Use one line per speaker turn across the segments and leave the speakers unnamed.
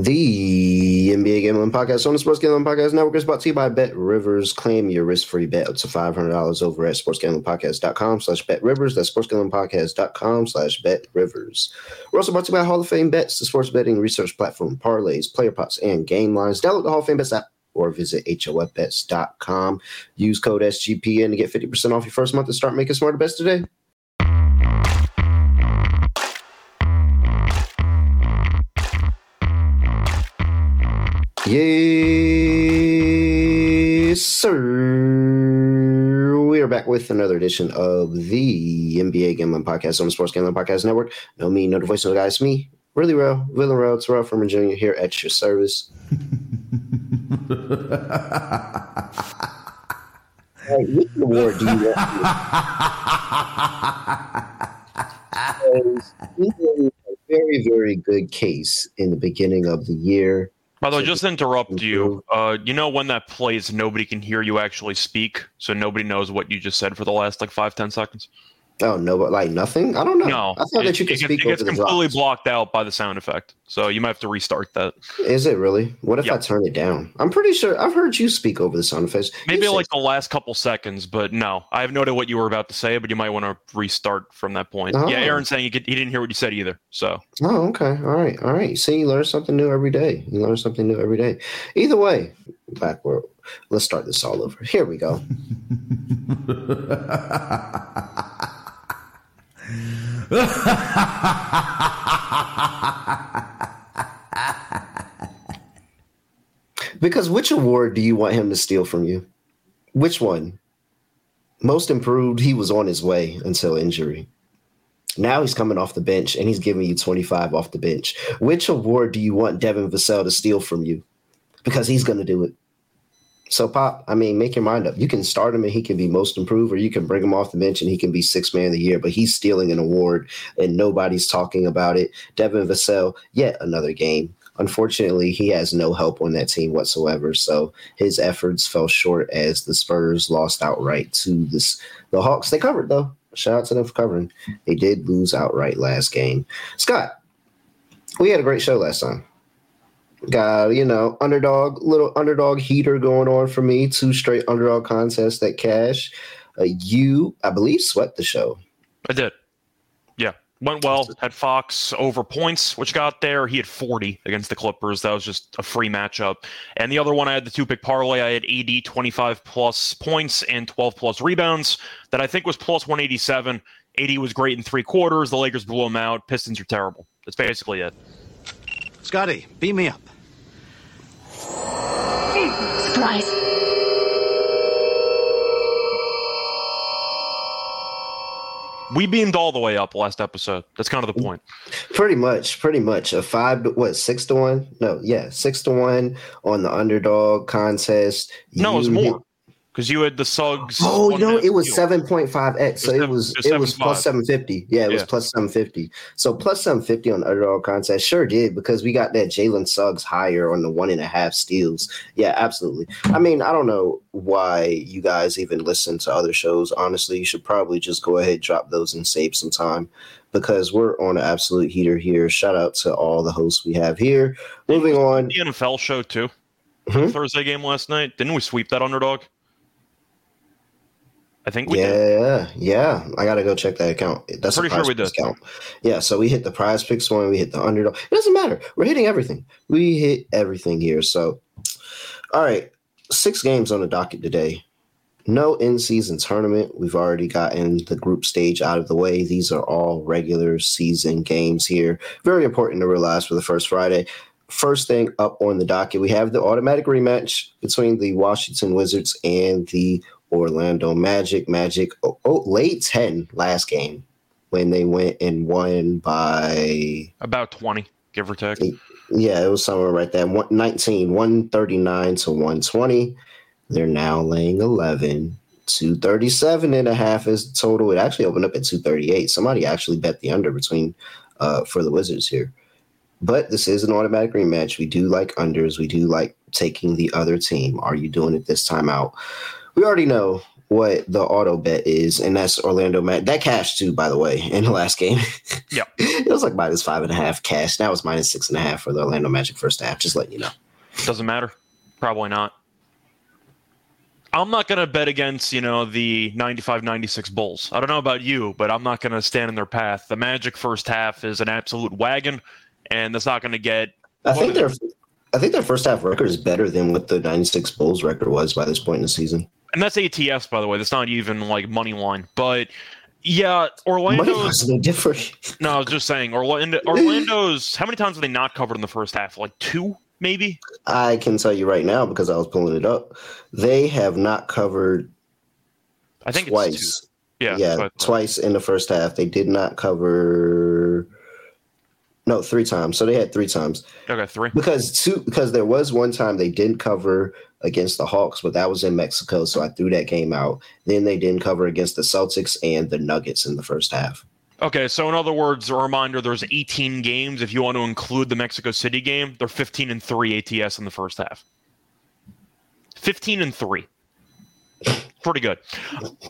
The NBA Gambling Podcast on the Sports Gambling Podcast Network is brought to you by Bet Rivers. Claim your risk-free bet up to $500 over at sportsgamblingpodcast.com slash Bet Rivers. That's sportsgamblingpodcast.com slash Bet Rivers. We're also brought to you by Hall of Fame Bets, the sports betting research platform, parlays, player pots, and game lines. Download the Hall of Fame Bets app or visit hofbets.com. Use code SGPN to get 50% off your first month and start making smarter bets today. Yes, sir. We are back with another edition of the NBA Gambling Podcast on the Sports Gambling Podcast Network. No me, no the voice of the guy. It's me, really real, Villarreal, it's Terrell from Virginia here at your service. Hey, which award do you want? Made a very, very good case in the beginning of the year.
By the way, just to interrupt you, uh, you know when that plays, nobody can hear you actually speak, so nobody knows what you just said for the last like five, ten seconds.
Oh no, but like nothing. I don't know.
No,
I thought
it,
that you could
it,
speak
it gets
over the
completely
drops.
blocked out by the sound effect, so you might have to restart that.
Is it really? What if I turn it down? I'm pretty sure I've heard you speak over the sound effects.
Maybe
You said-
like the last couple seconds, but no, I have no idea what you were about to say, but you might want to restart from that point.
Oh.
Yeah, Aaron's saying he, could, he didn't hear what you said either. So
Oh, okay. All right. All right. See, you learn something new every day. You learn something new every day. Either way, backward. Let's start this all over. Here we go. Because which award do you want him to steal from you? Which one? Most improved, he was on his way until injury. Now he's coming off the bench and he's giving you 25 off the bench. Which award do you want Devin Vassell to steal from you? Because he's going to do it. So, Pop, I mean, make your mind up. You can start him and he can be most improved, or you can bring him off the bench and he can be six man of the year, but he's stealing an award and nobody's talking about it. Devin Vassell, yet another game. Unfortunately, he has no help on that team whatsoever. So his efforts fell short as the Spurs lost outright to this the Hawks. They covered though. Shout out to them for covering. They did lose outright last game. Scott, we had a great show last time. Got, you know, underdog, little underdog heater going on for me. Two straight underdog contests that cash. Uh, you, I believe, swept the show.
I did. Yeah. Went well. Had Fox over points, which got there. He had 40 against the Clippers. That was just a free matchup. And the other one, I had the two pick parlay. I had AD 25 plus points and 12 plus rebounds. That I think was plus 187. AD was great in three quarters. The Lakers blew him out. Pistons are terrible. That's basically it.
Scotty, beam me up.
Surprise.
We beamed all the way up last episode. That's kind of the point.
Pretty much, pretty much a five to what six to one? No, yeah, six to one on the underdog contest.
No, it was
You
more. Because you had the Suggs.
Oh no, it was seven point five x. So
It was
it was plus
7.5.
seven fifty. Yeah, it was plus seven fifty. So plus seven fifty on the underdog contest. Sure did because we got that Jalen Suggs higher on the one and a half steals. Yeah, absolutely. I mean, I don't know why you guys even listen to other shows. Honestly, you should probably just go ahead, drop those, and save some time because we're on an absolute heater here. Shout out to all the hosts we have here. Moving on.
The NFL show too.
Mhm.
Thursday game last night. Didn't we sweep that underdog? I think we did.
Yeah, yeah. I gotta go check that account. That's
Pretty
a
sure we did.
count. Yeah, so we hit the prize picks one, we hit the underdog. It doesn't matter. We're hitting everything. We hit everything here. So all right. Six games on the docket today. No in-season tournament. We've already gotten the group stage out of the way. These are all regular season games here. Very important to realize for the first Friday. First thing up on the docket, we have the automatic rematch between the Washington Wizards and the Orlando Magic. Magic oh, oh, late 10 last game when they went and won by
About 20, give or take.
yeah, it was somewhere right there. One, 19, 139 to 120. They're now laying 11. 237 and a half is total. It actually opened up at 238. Somebody actually bet the under between uh, for the Wizards here. But this is an automatic rematch. We do like unders. We do like taking the other team. Are you doing it this time out? We already know what the auto bet is, and that's Orlando Magic. That cash too, by the way, in the last game.
Yeah.
it was like minus five and a half cash. Now it's minus six and a half for the Orlando Magic first half. Just letting you know.
Doesn't matter. Probably not. I'm not going to bet against, you know, the 95 96 Bulls. I don't know about you, but I'm not going to stand in their path. The Magic first half is an absolute wagon, and that's not going to get.
I think their I think their first half record is better than what the 96 Bulls record was by this point in the season.
And that's ATS, by the way. That's not even like money line. But yeah, Orlando's.
no different.
No, I was just saying, Orlando, Orlando's. How many times have they not covered in the first half? Like two, maybe?
I can tell you right now because I was pulling it up. They have not covered
I think it's
twice.
two. Yeah,
yeah,
but- uh,
twice in the first half. They did not cover. No, three times. So they had three times
Okay, three.
because two because there was one time they didn't cover against the Hawks, but that was in Mexico, so I threw that game out. Then they didn't cover against the Celtics and the Nuggets in the first half.
Okay, so in other words, a reminder: there's 18 games. If you want to include the Mexico City game, they're 15 and three ATS in the first half. 15 and three, pretty good.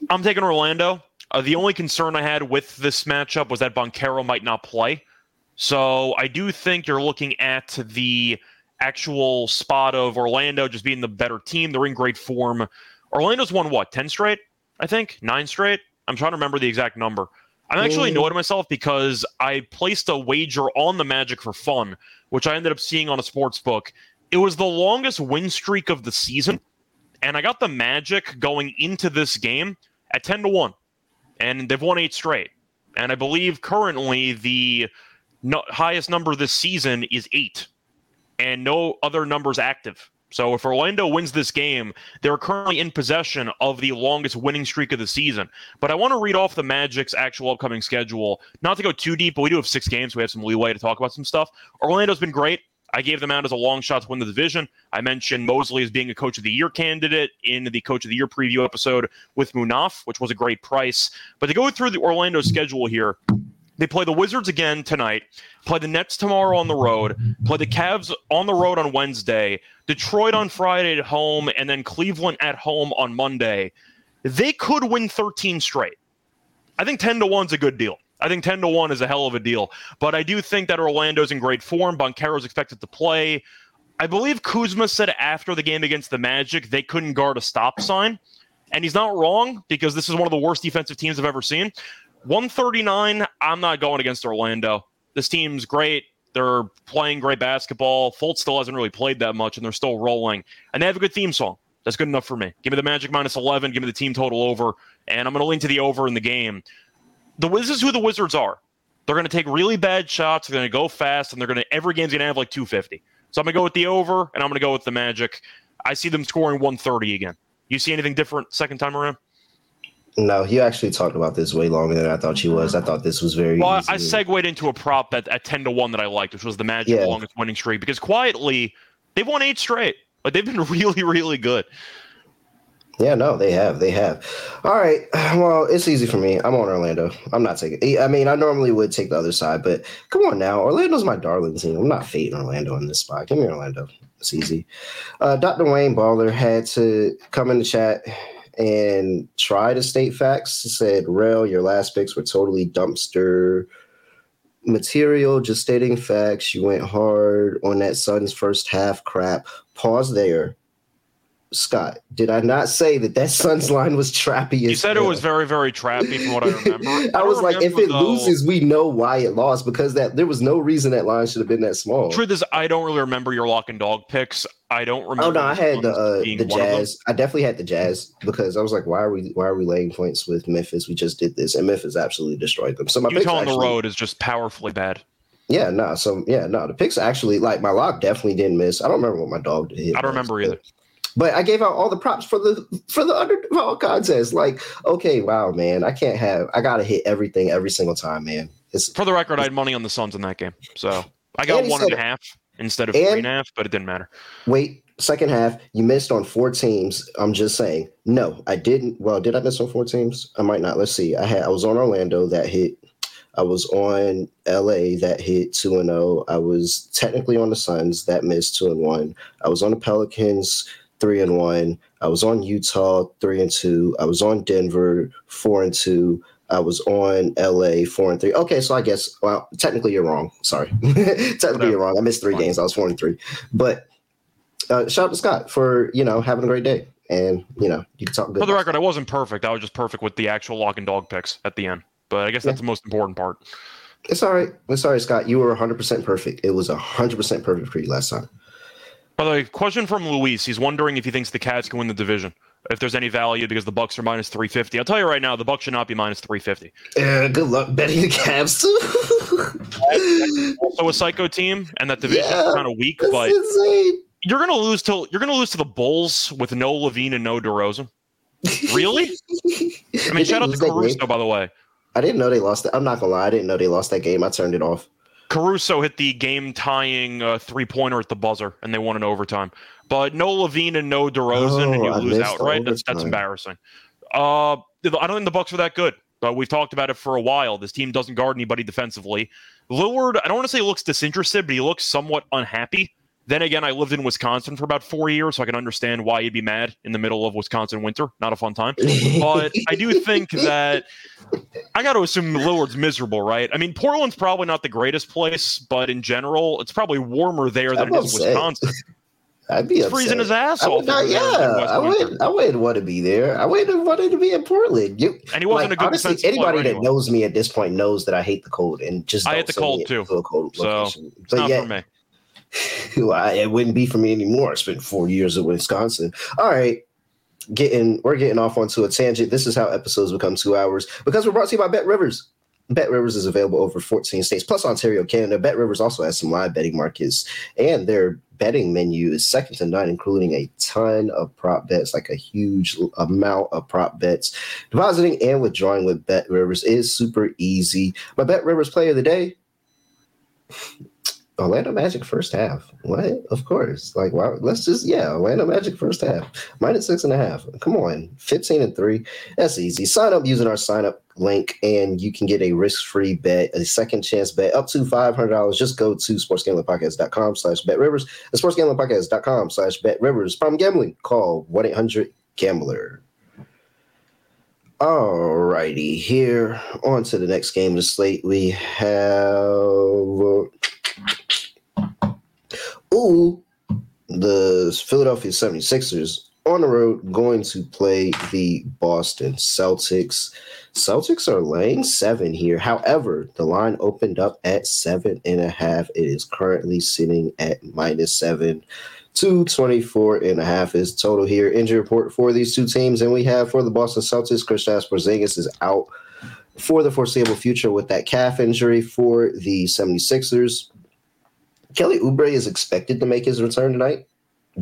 I'm taking Orlando. Uh, the only concern I had with this matchup was that Banchero might not play. So I do think you're looking at the actual spot of Orlando just being the better team. They're in great form. Orlando's won what, 10 straight? I think? Nine straight? I'm trying to remember the exact number. I'm actually
Mm.
annoyed at myself because I placed a wager on the Magic for fun, which I ended up seeing on a sports book. It was the longest win streak of the season, and I got the Magic going into this game at 10 to 1, and they've won eight straight. And I believe currently the no, highest number this season is eight, and no other numbers active. So if Orlando wins this game, they're currently in possession of the longest winning streak of the season. But I want to read off the Magic's actual upcoming schedule. Not to go too deep, but we do have six games. So we have some leeway to talk about some stuff. Orlando's been great. I gave them out as a long shot to win the division. I mentioned Mosley as being a coach of the year candidate in the coach of the year preview episode with Munaf, which was a great price. But to go through the Orlando schedule here, they play the Wizards again tonight, play the Nets tomorrow on the road, play the Cavs on the road on Wednesday, Detroit on Friday at home, and then Cleveland at home on Monday. They could win 13 straight. I think 10 to 1 is a good deal. I think 10 to 1 is a hell of a deal. But I do think that Orlando's in great form. Banchero's expected to play. I believe Kuzma said after the game against the Magic they couldn't guard a stop sign. And he's not wrong because this is one of the worst defensive teams I've ever seen. 139, I'm not going against Orlando. This team's great. They're playing great basketball. Fultz still hasn't really played that much, and they're still rolling. And they have a good theme song. That's good enough for me. Give me the Magic minus 11. Give me the team total over. And I'm going to lean to the over in the game. The is who the Wizards are. They're going to take really bad shots. They're going to go fast, and they're going to every game's going to have like 250. So I'm going to go with the over, and I'm going to go with the Magic. I see them scoring 130 again. You see anything different second time around?
No, you actually talked about this way longer than I thought you was. I thought this was very.
Well, I,
easy.
I segued into a prop that at ten to one that I liked, which was the Magic
Yeah.
longest winning streak, because quietly they've won eight straight. Like they've been really, really good.
Yeah, no, they have. They have. All right. Well, it's easy for me. I'm on Orlando. I'm not taking. I mean, I normally would take the other side, but come on now. Orlando's my darling team. I'm not fading Orlando in this spot. Give me Orlando. It's easy. Uh, Dr. Wayne Baller had to come in the chat and try to state facts. Said, "Rel, your last picks were totally dumpster material. Just stating facts. You went hard on that Suns first half crap. Pause there." Scott, did I not say that that Suns line was trappy?
You said it was very, very trappy from what I remember.
I
don't
was like, if it
though-
loses, we know why it lost because that there was no reason that line should have been that small.
Truth is, I don't really remember your lock and dog picks. I don't remember.
Oh no, I had the uh, the
one of them.
Jazz. I definitely had the Jazz because I was like, why are we why are we laying points with Memphis? We just did this, and Memphis absolutely destroyed them. So my
Utah on the road is just powerfully bad.
Yeah, no. So yeah, no. The picks actually like my lock definitely didn't miss. I don't remember what my dog did.
I don't remember either.
But I gave out all the props for the for the underdog contest. Like, okay, wow, man, I can't have. I gotta hit everything every single time, man. It's
For the record, I had money on the Suns in that game, so I got one and a half instead of
and-
three and a half, but it didn't matter.
wait. second half, you missed on four teams. I'm just saying. No, I didn't. Well, did I miss on four teams? I might not. Let's see. I had I was on Orlando that hit. I was on LA that hit two and zero. I was technically on the Suns that missed two and one. I was on the Pelicans three and one. I was on Utah three and two. I was on Denver four and two. I was on LA four and three. Okay, so I guess well, technically you're wrong. Sorry, technically Whatever. you're wrong. I missed three games. I was four and three, but uh, shout out to Scott for you know having a great day, and you know you can talk.
Good For the record, I wasn't perfect. I was just perfect with the actual lock and dog picks at the end. But I guess that's yeah. the most important part.
It's all right. It's all right, Scott. You were 100 percent perfect. It was 100 percent perfect for you last time.
By the way, question from Luis. He's wondering if he thinks the Cats can win the division. If there's any value because the Bucks are minus 350. I'll tell you right now, the Bucks should not be minus 350.
Yeah, uh, good luck betting the Cavs
too. also a psycho team, and that division yeah, is kind of weak, but insane you're gonna lose to you're gonna lose to the Bulls with no LaVine and no DeRozan. Really? I mean, shout out to Caruso, by the way.
I didn't know they lost. That. I'm not gonna lie, I didn't know they lost that game. I turned it off.
Caruso hit the game tying uh, three pointer at the buzzer, and they won in overtime. But no LaVine and no DeRozan, oh, and you I lose outright. That's that's embarrassing. Uh, I don't think the Bucks are that good. But we've talked about it for a while. This team doesn't guard anybody defensively. Lillard, I don't want to say he looks disinterested, but he looks somewhat unhappy. Then again, I lived in Wisconsin for about four years, so I can understand why you'd be mad in the middle of Wisconsin winter. Not a fun time. But I do think that I got to assume Lillard's miserable, right? I mean, Portland's probably not the greatest place, but in general, it's probably warmer there than it is Wisconsin.
I'd be
freezing his ass off.
Not, yeah, I would. I wouldn't want to be there. I wouldn't want to be in Portland. You,
and he wasn't like, a good honestly.
Anybody that knows me at this point knows that I hate the cold and just
I hate the cold too.
Cold
so location. it's but not yet, for me.
it wouldn't be for me anymore. I spent four years in Wisconsin. All right. Getting we're getting off onto a tangent. This is how episodes become two hours because we're brought to you by Bet Rivers. Bet Rivers is available over 14 states plus Ontario, Canada. Bet Rivers also has some live betting markets, and their betting menu is second to none, including a ton of prop bets, like a huge amount of prop bets. Depositing and withdrawing with Bet Rivers is super easy. My Bet Rivers player of the day Orlando Magic first half. What? Of course. Like, wow. Let's just yeah, Orlando Magic first half minus six and a half. Come on, fifteen and three. That's easy. Sign up using our sign up link, and you can get a risk free bet, a second chance bet up to five hundred dollars. Just go to sportsgamblingpodcast.com slash bet rivers. The sportsgamblingpodcast.com slash bet rivers. Problem gambling. Call one eight hundred gambler. Alrighty, here on to the next game of the slate. We have Ooh, the Philadelphia 76ers on the road going to play the Boston Celtics. Celtics are laying seven here. However, the line opened up at seven and a half. It is currently sitting at minus seven. 224 and a half is total here. Injury report for these two teams. And we have for the Boston Celtics, Kristaps Porzingis is out for the foreseeable future with that calf injury for the 76ers. Kelly Oubre is expected to make his return tonight.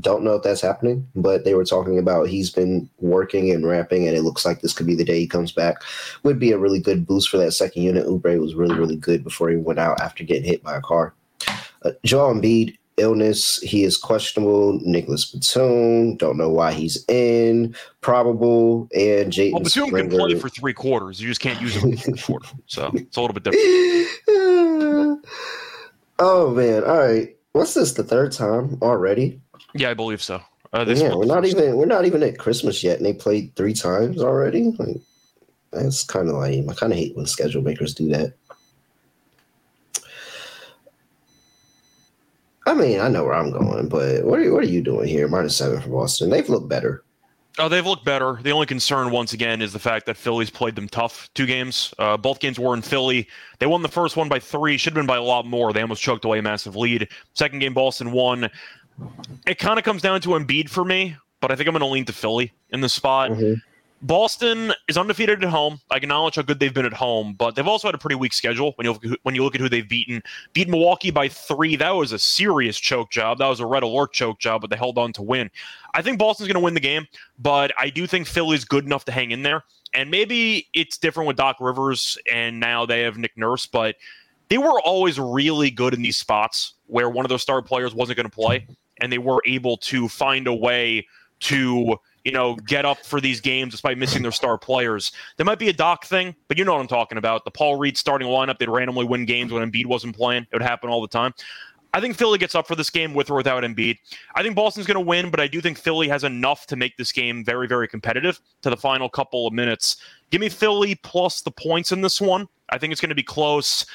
Don't know if that's happening, but they were talking about he's been working and rapping, and it looks like this could be the day he comes back. Would be a really good boost for that second unit. Oubre was really, really good before he went out after getting hit by a car. Uh, Joel Embiid illness. He is questionable. Nicholas Batum, don't know why he's in. Probable and Jaden. Well,
Batum Springer. can play for three quarters. You just can't use him for four. So it's a little bit different.
Oh man! All right, what's this? The third time already?
Yeah, I believe so.
Uh, yeah, we're not even we're not even at Christmas yet, and they played three times already. Like that's kind of lame. I kind of hate when schedule makers do that. I mean, I know where I'm going, but what are what are you doing here? Minus seven for Boston. They've looked better.
Oh, they've looked better. The only concern, once again, is the fact that Philly's played them tough. Two games, uh, both games were in Philly. They won the first one by three. Should have been by a lot more. They almost choked away a massive lead. Second game, Boston won. It kind of comes down to Embiid for me, but I think I'm going to lean to Philly in the spot. Mm-hmm. Boston is undefeated at home. I acknowledge how good they've been at home, but they've also had a pretty weak schedule when you look when you look at who they've beaten. Beat Milwaukee by three. That was a serious choke job. That was a red alert choke job, but they held on to win. I think Boston's going to win the game, but I do think Philly's good enough to hang in there. And maybe it's different with Doc Rivers, and now they have Nick Nurse, but they were always really good in these spots where one of those star players wasn't going to play and they were able to find a way to you know get up for these games despite missing their star players. There might be a doc thing, but you know what I'm talking about. The Paul Reed starting lineup, they'd randomly win games when Embiid wasn't playing. It would happen all the time. I think Philly gets up for this game with or without Embiid. I think Boston's going to win, but I do think Philly has enough to make this game very, very competitive to the final couple of minutes. Give me Philly plus the points in this one. I think it's going to be close.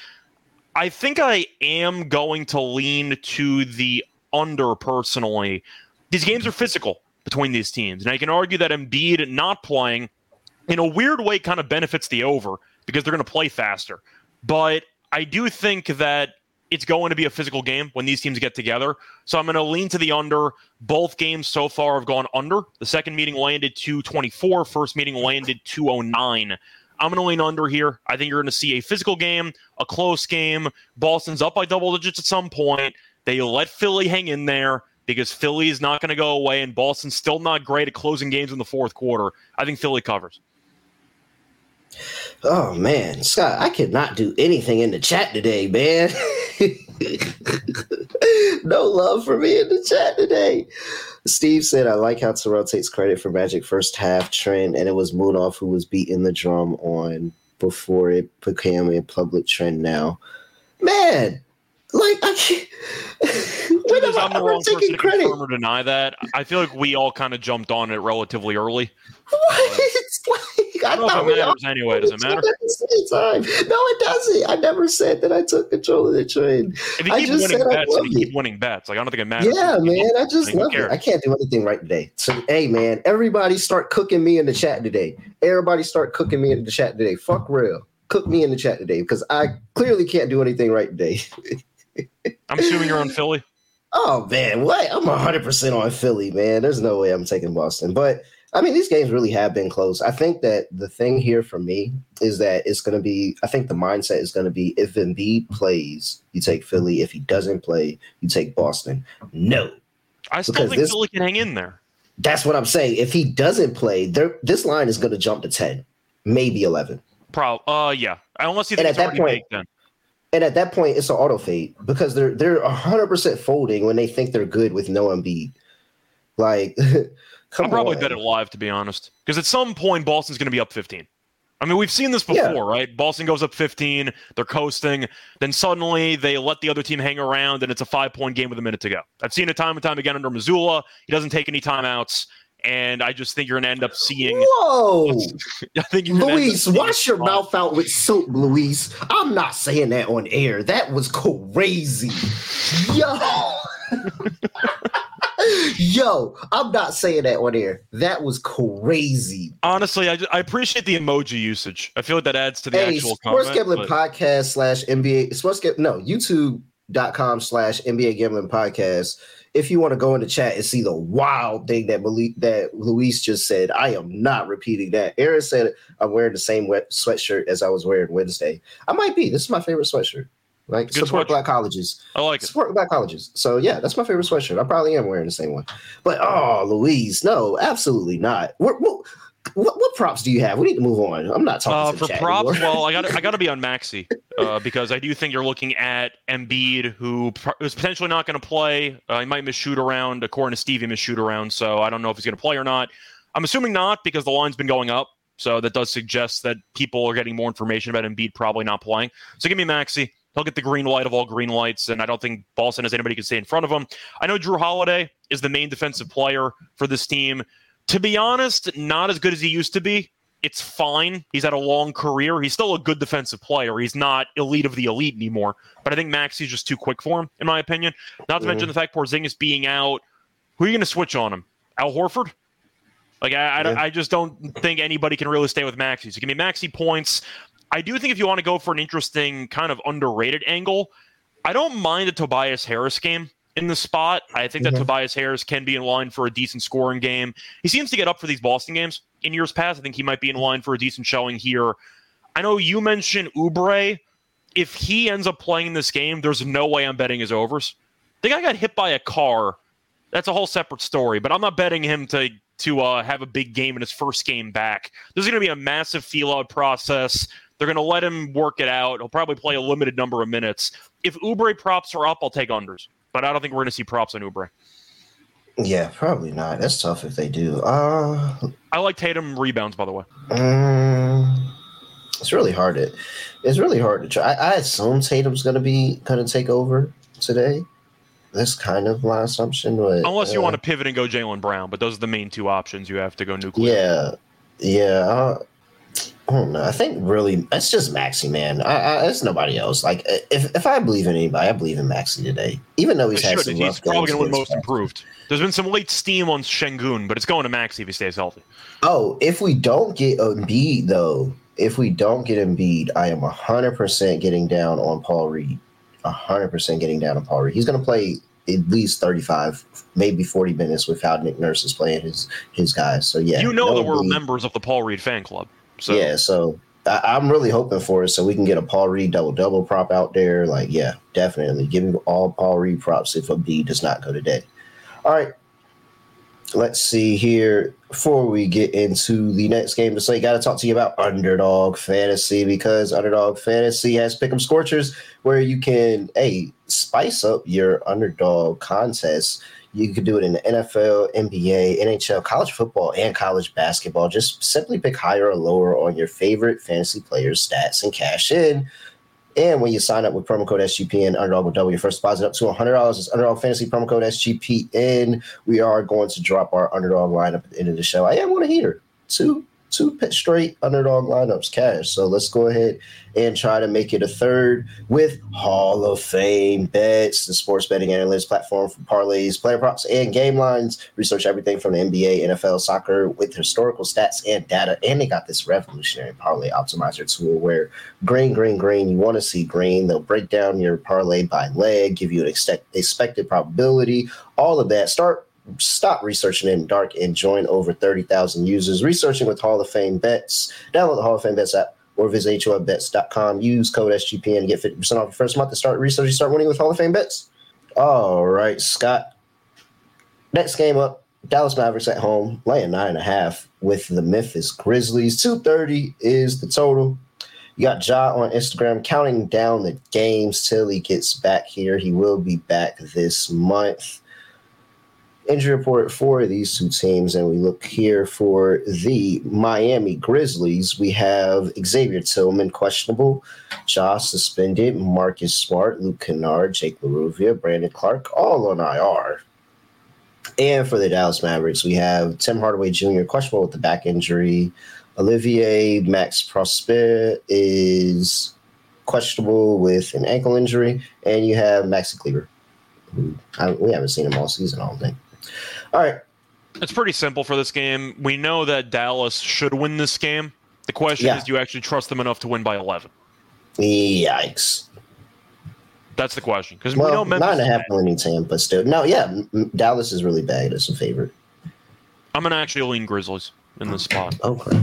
I think I am going to lean to the under personally. These games are physical between these teams. And I can argue that Embiid not playing in a weird way kind of benefits the over because they're going to play faster. But I do think that it's going to be a physical game when these teams get together. So I'm going to lean to the under. Both games so far have gone under. The second meeting landed 224, first meeting landed 209. I'm going to lean under here. I think you're going to see a physical game, a close game. Boston's up by double digits at some point. They let Philly hang in there because Philly is not going to go away, and Boston's still not great at closing games in the fourth quarter. I think Philly covers.
Oh man, Scott, I could not do anything in the chat today, man. no love for me in the chat today. Steve said, I like how Terrell takes credit for Magic first half trend, and it was Munaf who was beating the drum on before it became a public trend now. Man, like I can't. when
am I ever taking credit? Or deny that. I feel like we all kind of jumped on it relatively early.
What? Um, like, I,
I thought it matters anyway. Does it matter?
Time. No, it doesn't. I never said that I took control of the train.
If you keep winning bets, you keep winning bets. Like I don't think it matters.
Yeah, man. I just love it. I can't do anything right today. So, hey, man, everybody start cooking me in the chat today. Everybody start cooking me in the chat today. Fuck real. Cook me in the chat today because I clearly can't do anything right today.
I'm assuming you're on Philly.
Oh man, what? I'm 100 percent on Philly, man. There's no way I'm taking Boston. But I mean, these games really have been close. I think that the thing here for me is that it's going to be. I think the mindset is going to be if Embiid plays, you take Philly. If he doesn't play, you take Boston. No,
I still because think this, Philly can hang in there.
That's what I'm saying. If he doesn't play, this line is going to jump to 10, maybe 11.
Pro, uh, yeah. Unless you think and at that point, then.
And at that point, it's an auto fade because they're they're hundred percent folding when they think they're good with no Embiid. Like,
I'll probably on. bet it live to be honest, because at some point Boston's going to be up fifteen. I mean, we've seen this before, yeah. right? Boston goes up 15, they're coasting, then suddenly they let the other team hang around, and it's a five point game with a minute to go. I've seen it time and time again under Mazzulla. He doesn't take any timeouts and I just think you're going to end up seeing.
Whoa! I think Luis, wash your mouth out with soap, Luis. I'm not saying that on air. That was crazy, yo. Yo, I'm not saying that on air. That was crazy.
Honestly, I, I appreciate the emoji usage. I feel like that adds to the
hey,
actual
Sports
comment,
Gambling but... Podcast slash NBA Sports No, YouTube.com slash NBA Gambling Podcast if you want to go in the chat and see the wild thing that Malik, that Luis just said, I am not repeating that. Aaron said I'm wearing the same wet sweatshirt as I was wearing Wednesday. I might be. This is my favorite sweatshirt. Like Good support sweatshirt. black colleges.
I like it.
Support black colleges. So yeah, that's my favorite sweatshirt. I probably am wearing the same one. But oh, Luis, no, absolutely not. We're, we're, what, what props do you have? We need to move on. I'm not talking
uh, for props. well, I got I got to be on Maxey uh, because I do think you're looking at Embiid, who is potentially not going to play. Uh, he might miss shoot around. According to Steve, he miss shoot around. So I don't know if he's going to play or not. I'm assuming not because the line's been going up. So that does suggest that people are getting more information about Embiid probably not playing. So give me Maxey. He'll get the green light of all green lights, and I don't think Boston has anybody can stay in front of him. I know Jrue Holiday is the main defensive player for this team to be honest, not as good as he used to be. It's fine. He's had a long career. He's still a good defensive player. He's not elite of the elite anymore. But I think Maxey's just too quick for him, in my opinion. Not to mm-hmm. mention the fact Porzingis being out. Who are you going to switch on him? Al Horford? Like I, yeah. I, I, just don't think anybody can really stay with Maxey. So give me Maxey points. I do think if you want to go for an interesting kind of underrated angle, I don't mind the Tobias Harris game in the spot. I think that mm-hmm. Tobias Harris can be in line for a decent scoring game. He seems to get up for these Boston games in years past. I think he might be in line for a decent showing here. I know you mentioned Oubre. If he ends up playing this game, there's no way I'm betting his overs. The guy got hit by a car. That's a whole separate story, but I'm not betting him to to uh, have a big game in his first game back. There's going to be a massive feel out process. They're going to let him work it out. He'll probably play a limited number of minutes. If Oubre props are up, I'll take unders but I don't think we're going to see props on Oubre.
Yeah, probably not. That's tough if they do. Uh,
I like Tatum rebounds, by the way.
um, it's really hard to. It's really hard to try. I, I assume Tatum's going to be going to take over today. That's kind of my assumption, but
Unless you
uh,
want to pivot and go Jaylen Brown, but those are the main two options. You have to go nuclear.
Yeah, yeah. I don't know. I think really it's just Maxey, man. I, I, it's nobody else. Like if if I believe in anybody, I believe in Maxey today. Even though he's had some
He's
rough
probably going to win most improved. There's been some late steam on Sengun, but it's going to Maxey if he stays healthy.
Oh, if we don't get Embiid though, if we don't get Embiid, I am hundred percent getting down on Paul Reed. hundred percent getting down on Paul Reed. He's going to play at least thirty-five, maybe forty minutes with how Nick Nurse is playing his his guys. So yeah,
you know
no
that we're
Embiid.
members of the Paul Reed fan club. So
yeah, so I, I'm really hoping for it so we can get a Paul Reed double double prop out there. Like, yeah, definitely give me all Paul Reed props if a B does not go today. All right, let's see here. Before we get into the next game to say, got to talk to you about Underdog Fantasy because Underdog Fantasy has Pick'em Scorchers where you can a spice up your underdog contest. You could do it in the NFL, NBA, NHL, college football, and college basketball. Just simply pick higher or lower on your favorite fantasy players' stats and cash in. And when you sign up with promo code SGPN, Underdog will double your first deposit up to $100. It's Underdog Fantasy promo code SGPN. We are going to drop our Underdog lineup at the end of the show. I am on a heater. Two two straight Underdog lineups cash. So let's go ahead and try to make it a third with Hall of Fame bets, the sports betting analytics platform for parlays, player props, and game lines. Research everything from the NBA, NFL, soccer with historical stats and data. And they got this revolutionary parlay optimizer tool where green, green, green, you want to see green. They'll break down your parlay by leg, give you an expect, expected probability, all of that. Start stop researching in dark and join over 30,000 users researching with Hall of Fame bets. Download the Hall of Fame bets app or visit HOFbets.com. Use code SGPN to get 50% off your first month to start researching, start winning with Hall of Fame bets. All right, Scott. Next game up, Dallas Mavericks at home, laying nine and a half with the Memphis Grizzlies. 230 is the total. You got Ja on Instagram counting down the games till he gets back here. He will be back this month injury report for these two teams, and we look here for the Miami Grizzlies. We have Xavier Tillman questionable, Josh suspended, Marcus Smart, Luke Kennard, Jake LaRavia, Brandon Clarke, all on IR. And for the Dallas Mavericks, we have Tim Hardaway Jr. questionable with the back injury. Olivier-Maxence Prosper is questionable with an ankle injury, and you have Maxi. Who I, we haven't seen him all season, I don't think. All right.
It's pretty simple for this game. We know that Dallas should win this game. The question
Yeah.
is, do you actually trust them enough to win by 11?
Yikes.
That's the question. Because we know
Well,
Memphis.
nine and a half winning but still, no, yeah, Dallas is really bad as a favorite.
I'm going to actually lean Grizzlies in this spot.
Okay.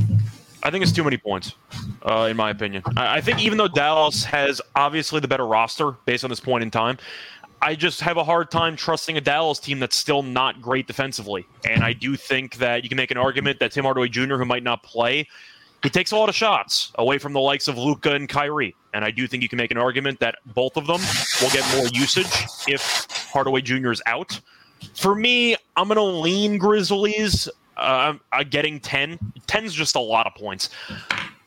I think it's too many points, uh, in my opinion. I, I think even though Dallas has obviously the better roster based on this point in time, I just have a hard time trusting a Dallas team that's still not great defensively. And I do think that you can make an argument that Tim Hardaway Jr., who might not play, he takes a lot of shots away from the likes of Luka and Kyrie. And I do think you can make an argument that both of them will get more usage if Hardaway Jr. is out. For me, I'm going to lean Grizzlies. Uh, I'm getting 10. 10 is just a lot of points.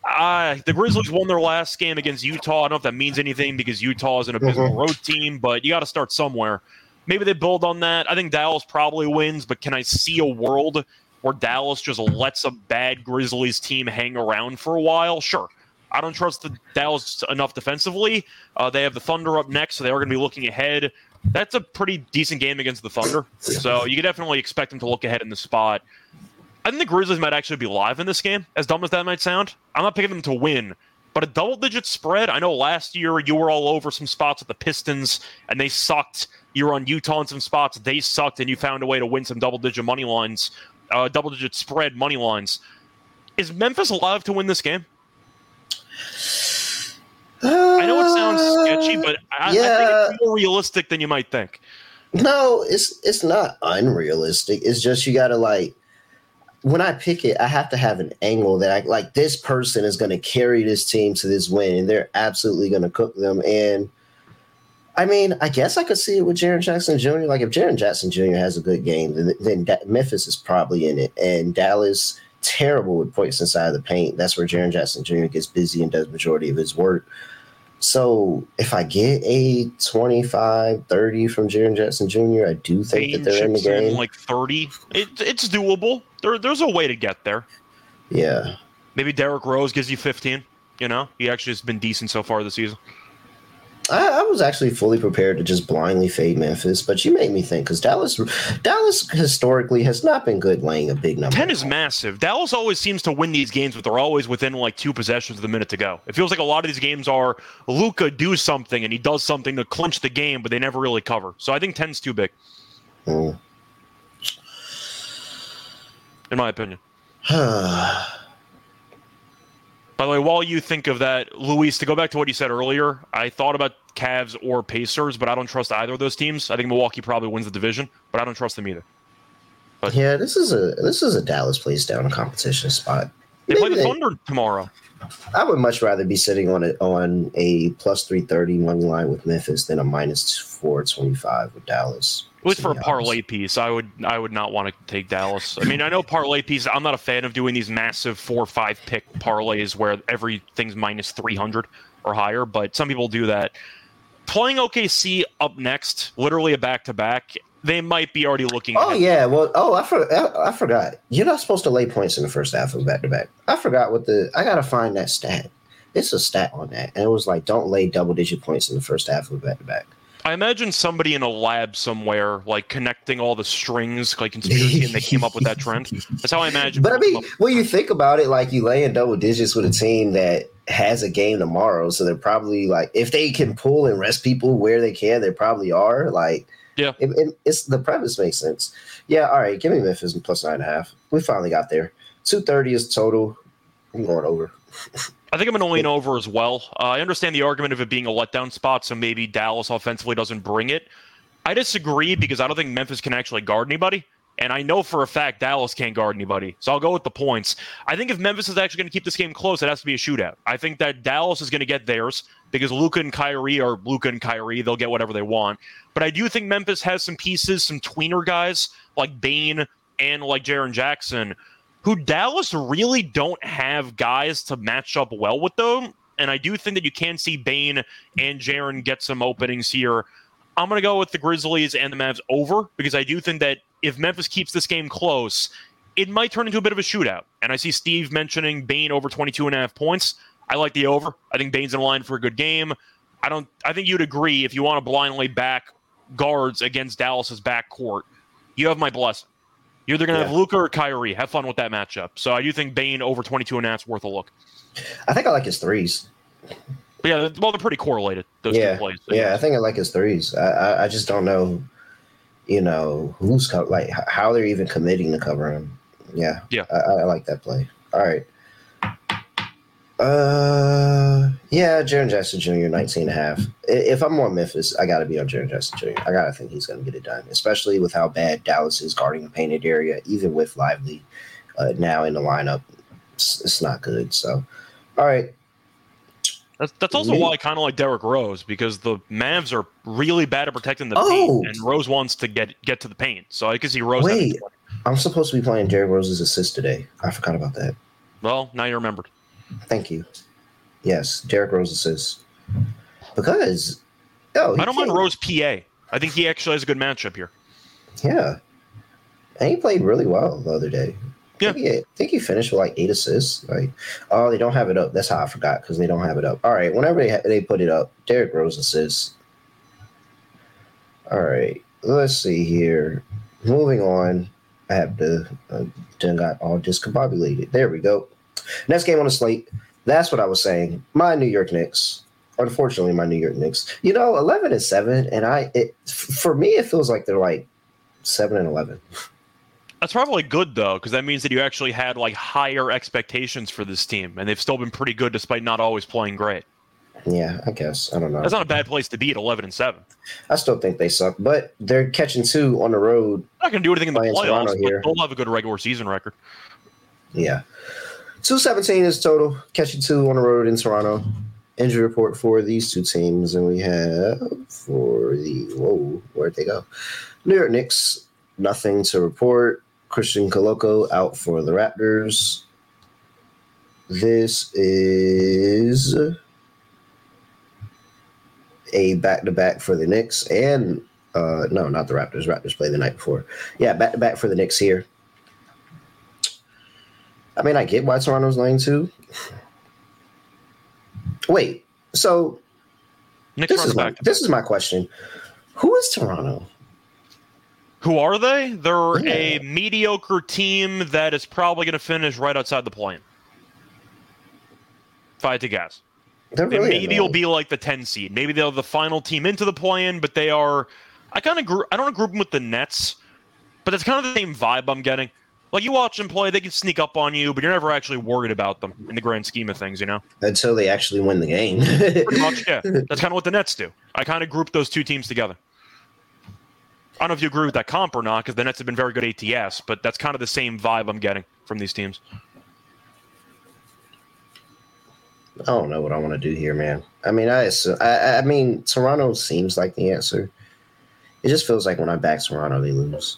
Uh, the Grizzlies won their last game against Utah. I don't know if that means anything because Utah is an abysmal road team, but you got to start somewhere. Maybe they build on that. I think Dallas probably wins, but can I see a world where Dallas just lets a bad Grizzlies team hang around for a while? Sure. I don't trust the Dallas enough defensively. Uh, they have the Thunder up next, so they are going to be looking ahead. That's a pretty decent game against the Thunder, so you can definitely expect them to look ahead in the spot. I think the Grizzlies might actually be live in this game, as dumb as that might sound. I'm not picking them to win, but a double digit spread. I know last year you were all over some spots with the Pistons, and they sucked. You were on Utah in some spots, they sucked, and you found a way to win some double digit money lines, uh, double digit spread money lines. Is Memphis alive to win this game? I know it sounds sketchy, but I, I think it's more realistic than you might think.
No, it's it's not unrealistic. It's just you gotta like when I pick it, I have to have an angle that I like this person is gonna carry this team to this win and they're absolutely gonna cook them. And I mean, I guess I could see it with Jaren Jackson Jr. Like if Jaren Jackson Jr. has a good game, then, then Da- Memphis is probably in it, and Dallas terrible with points inside the paint. That's where Jaren Jackson Jr. gets busy and does majority of his work. So if I get a 25, 30 from Jaren Jackson Jr., I do think that they're in the game.
like 30. It, it's doable. There, there's a way to get there.
yeah.
Maybe Derrick Rose gives you 15. You know, he actually has been decent so far this season.
I, I was actually fully prepared to just blindly fade Memphis, but you made me think because Dallas, Dallas historically has not been good laying a big number.
10 is massive. Dallas always seems to win these games, but they're always within like two possessions of the minute to go. It feels like a lot of these games are Luka do something and he does something to clinch the game, but they never really cover. So I think 10's too big,
Mm.
in my opinion. By the way, while you think of that, Luis, to go back to what you said earlier, I thought about Cavs or Pacers, but I don't trust either of those teams. I think Milwaukee probably wins the division, but I don't trust them either.
But yeah, this is a this is a Dallas plays down competition spot.
They play
Maybe
the
they-
Thunder tomorrow.
I would much rather be sitting on a on a plus three thirty money line with Memphis than a minus four twenty five with Dallas.
At least for a parlay piece, I would I would not want to take Dallas. I mean, I know parlay pieces. I'm not a fan of doing these massive four or five pick parlays where everything's minus 300 or higher, but some people do that. Playing OKC up next, literally a back to back, they might be already looking.
Oh yeah, well, oh I, for, I, I forgot. You're not supposed to lay points in the first half of back to back. I forgot what the. I gotta find that stat. It's a stat on that, and it was like don't lay double digit points in the first half of back to back.
I imagine somebody in a lab somewhere, like connecting all the strings, like conspiracy, and they came up with that trend. That's how I imagine.
But I mean, when you think about it, like you lay in double digits with a team that has a game tomorrow, so they're probably like, if they can pull and rest people where they can, they probably are. Like,
Yeah.
it, it- it's the premise makes sense. Yeah, all right, give me Memphis plus nine and a half. We finally got there. Two thirty is total. I'm going over.
I think I'm going to lean over as well. Uh, I understand the argument of it being a letdown spot, so maybe Dallas offensively doesn't bring it. I disagree because I don't think Memphis can actually guard anybody. And I know for a fact Dallas can't guard anybody. So I'll go with the points. I think if Memphis is actually going to keep this game close, it has to be a shootout. I think that Dallas is going to get theirs because Luka and Kyrie are Luka and Kyrie. They'll get whatever they want. But I do think Memphis has some pieces, some tweener guys like Bane and like Jaren Jackson, who Dallas really don't have guys to match up well with them. And I do think that you can see Bane and Jaren get some openings here. I'm going to go with the Grizzlies and the Mavs over because I do think that if Memphis keeps this game close, it might turn into a bit of a shootout. And I see Steve mentioning Bane over 22 and a half points. I like the over. I think Bane's in line for a good game. I don't I think you'd agree if you want to blindly back guards against Dallas's backcourt, you have my blessing. You're either going to
Yeah.
have Luka or Kyrie. Have fun with that matchup. So I do think Bane over 22 and a half is worth a look.
I think I like his threes.
But yeah, well, they're pretty correlated, those
yeah,
two plays.
yeah, I think I like his threes. I, I, I just don't know, you know, who's co- like how they're even committing to cover him. Yeah,
Yeah.
I, I like that play. All right. Uh, yeah, Jaren Jackson Jr. 19 and a half. If I'm on Memphis, I got to be on Jaren Jackson Jr. I got to think he's going to get it done, especially with how bad Dallas is guarding the painted area, even with Lively uh, now in the lineup. It's, it's not good. So, all right.
That's, that's also why I kind of like Derrick Rose because the Mavs are really bad at protecting the
Oh.
paint, and Rose wants to get get to the paint. So I can see Rose.
Wait. I'm supposed to be playing Derrick Rose's assist today. I forgot about that.
well, now you remembered.
Thank you. Yes, Derrick Rose assist Because oh,
I don't mind Rose PA. I think he actually has a good matchup here.
Yeah, and he played really well the other day.
Yeah.
I think, he, finished with like eight assists. Like, oh, they don't have it up. That's how I forgot because they don't have it up. All right, whenever they ha- they put it up, Derrick Rose assists. All right, let's see here. Moving on, I have the uh, done got all discombobulated. There we go. Next game on the slate. That's what I was saying. My New York Knicks. Unfortunately, my New York Knicks. You know, eleven and seven, and I. It, for me, it feels like they're like seven and eleven.
That's probably good though, because that means that you actually had like higher expectations for this team, and they've still been pretty good despite not always playing great.
Yeah, I guess I don't know.
That's not a bad place to be at 11 and seven.
I still think they suck, but they're catching two on the road.
Not going to do anything in the
Playing Toronto
playoffs,
here.
they'll have a good regular season record.
Yeah, two seventeen is total. Catching two on the road in Toronto. injury report for these two teams, and we have for the whoa, where'd they go? New York Knicks, nothing to report. Christian Koloko out for the Raptors. This is a back to back for the Knicks and uh no, not the Raptors. Raptors play the night before. Yeah, back to back for the Knicks here. I mean, I get why Toronto's laying two. Wait, so
Knicks
this is my
back.
this is my question. Who is Toronto?
Who are they? They're a mediocre team that is probably going to finish right outside the plane. If I had to guess.
They're really
maybe will be like the 10 seed. Maybe they're the final team into the play-in, but they are. I kind of group. I don't group them with the Nets, but it's kind of the same vibe I'm getting. Like you watch them play, they can sneak up on you, but you're never actually worried about them in the grand scheme of things. You know,
until they actually win the game.
much. Yeah, that's kind of what the Nets do. I kind of group those two teams together. I don't know if you agree with that comp or not, because the Nets have been very good ATS, but that's kind of the same vibe I'm getting from these teams.
I don't know what I want to do here, man. I mean, I, I I mean, Toronto seems like the answer. It just feels like when I back Toronto, they lose.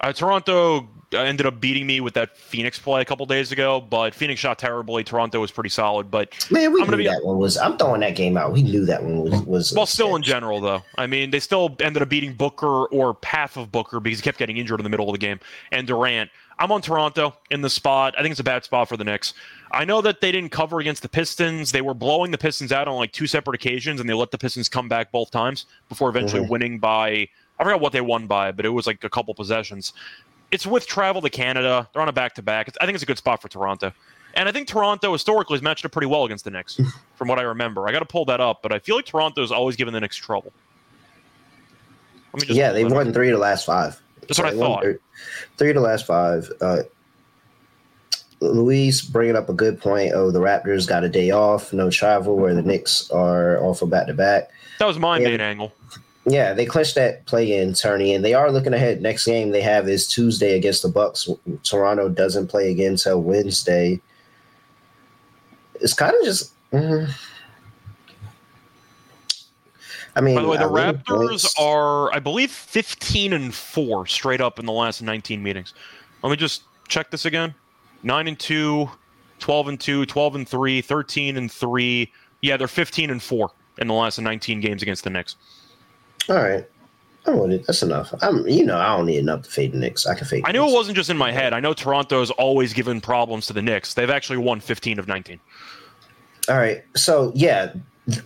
Uh, Toronto ended up beating me with that Phoenix play a couple days ago, but Phoenix shot terribly. Toronto was pretty solid, but
Man, we
I'm
knew
be-
that one was. I'm throwing that game out. We knew that one was. was
well, still in general though. I mean, they still ended up beating Booker or half of Booker because he kept getting injured in the middle of the game, and Durant. I'm on Toronto in the spot. I think it's a bad spot for the Knicks. I know that they didn't cover against the Pistons. They were blowing the Pistons out on like two separate occasions, and they let the Pistons come back both times before eventually
Mhm.
winning by I forgot what they won by, but it was like a couple possessions. It's with travel to Canada. They're on a back to back. I think it's a good spot for Toronto. And I think Toronto historically has matched up pretty well against the Knicks, from what I remember. I got to pull that up, but I feel like Toronto's always given the Knicks trouble. Let me just
Yeah, they've
that up.
won three of the last five.
That's what I thought.
Three, three of the last five. Uh, Luis bringing up a good point. Oh, the Raptors got a day off, no travel, where the Knicks are off of back to back.
That was my main angle.
Yeah, they clinched that play-in tourney, and they are looking ahead. Next game they have is Tuesday against the Bucks. Toronto doesn't play again until Wednesday. It's kind of just. mm. I mean,
By the way, the Raptors are, I believe, 15 and 4 straight up in the last 19 meetings. Let me just check this again 9 and 2, 12 and 2, 12 and 3, 13 and 3. Yeah, they're 15 and 4 in the last 19 games against the Knicks.
All right. I want it. That's enough. I'm, you know, I don't need enough to fade the Knicks. I can fade.
I knew it wasn't just in my head. I know Toronto's always given problems to the Knicks. They've actually won 15 of 19.
All right. So yeah,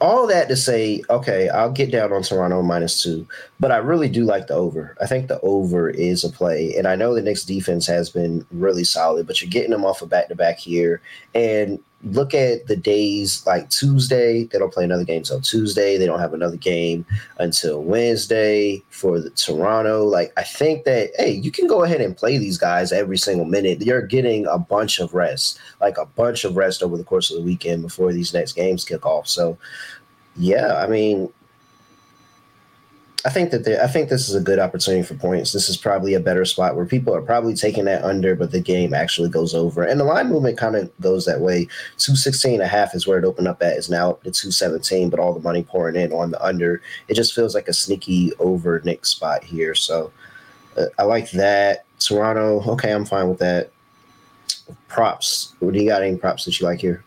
all that to say, okay, I'll get down on Toronto minus two, but I really do like the over. I think the over is a play, and I know the Knicks defense has been really solid, but you're getting them off a back to back here, and look at the days like Tuesday. They don't play another game until Tuesday. They don't have another game until Wednesday for the Toronto. Like I think that hey, you can go ahead and play these guys every single minute. You're getting a bunch of rest, like a bunch of rest over the course of the weekend before these next games kick off. So yeah, I mean. I think that they, I think this is a good opportunity for points. This is probably a better spot where people are probably taking that under, but the game actually goes over. And the line movement kind of goes that way. 216 and a half is where it opened up at, is now up to 217, but all the money pouring in on the under. It just feels like a sneaky over Nick spot here. So uh, I like that. Toronto, okay, I'm fine with that. Props. Do you got any props that you like here?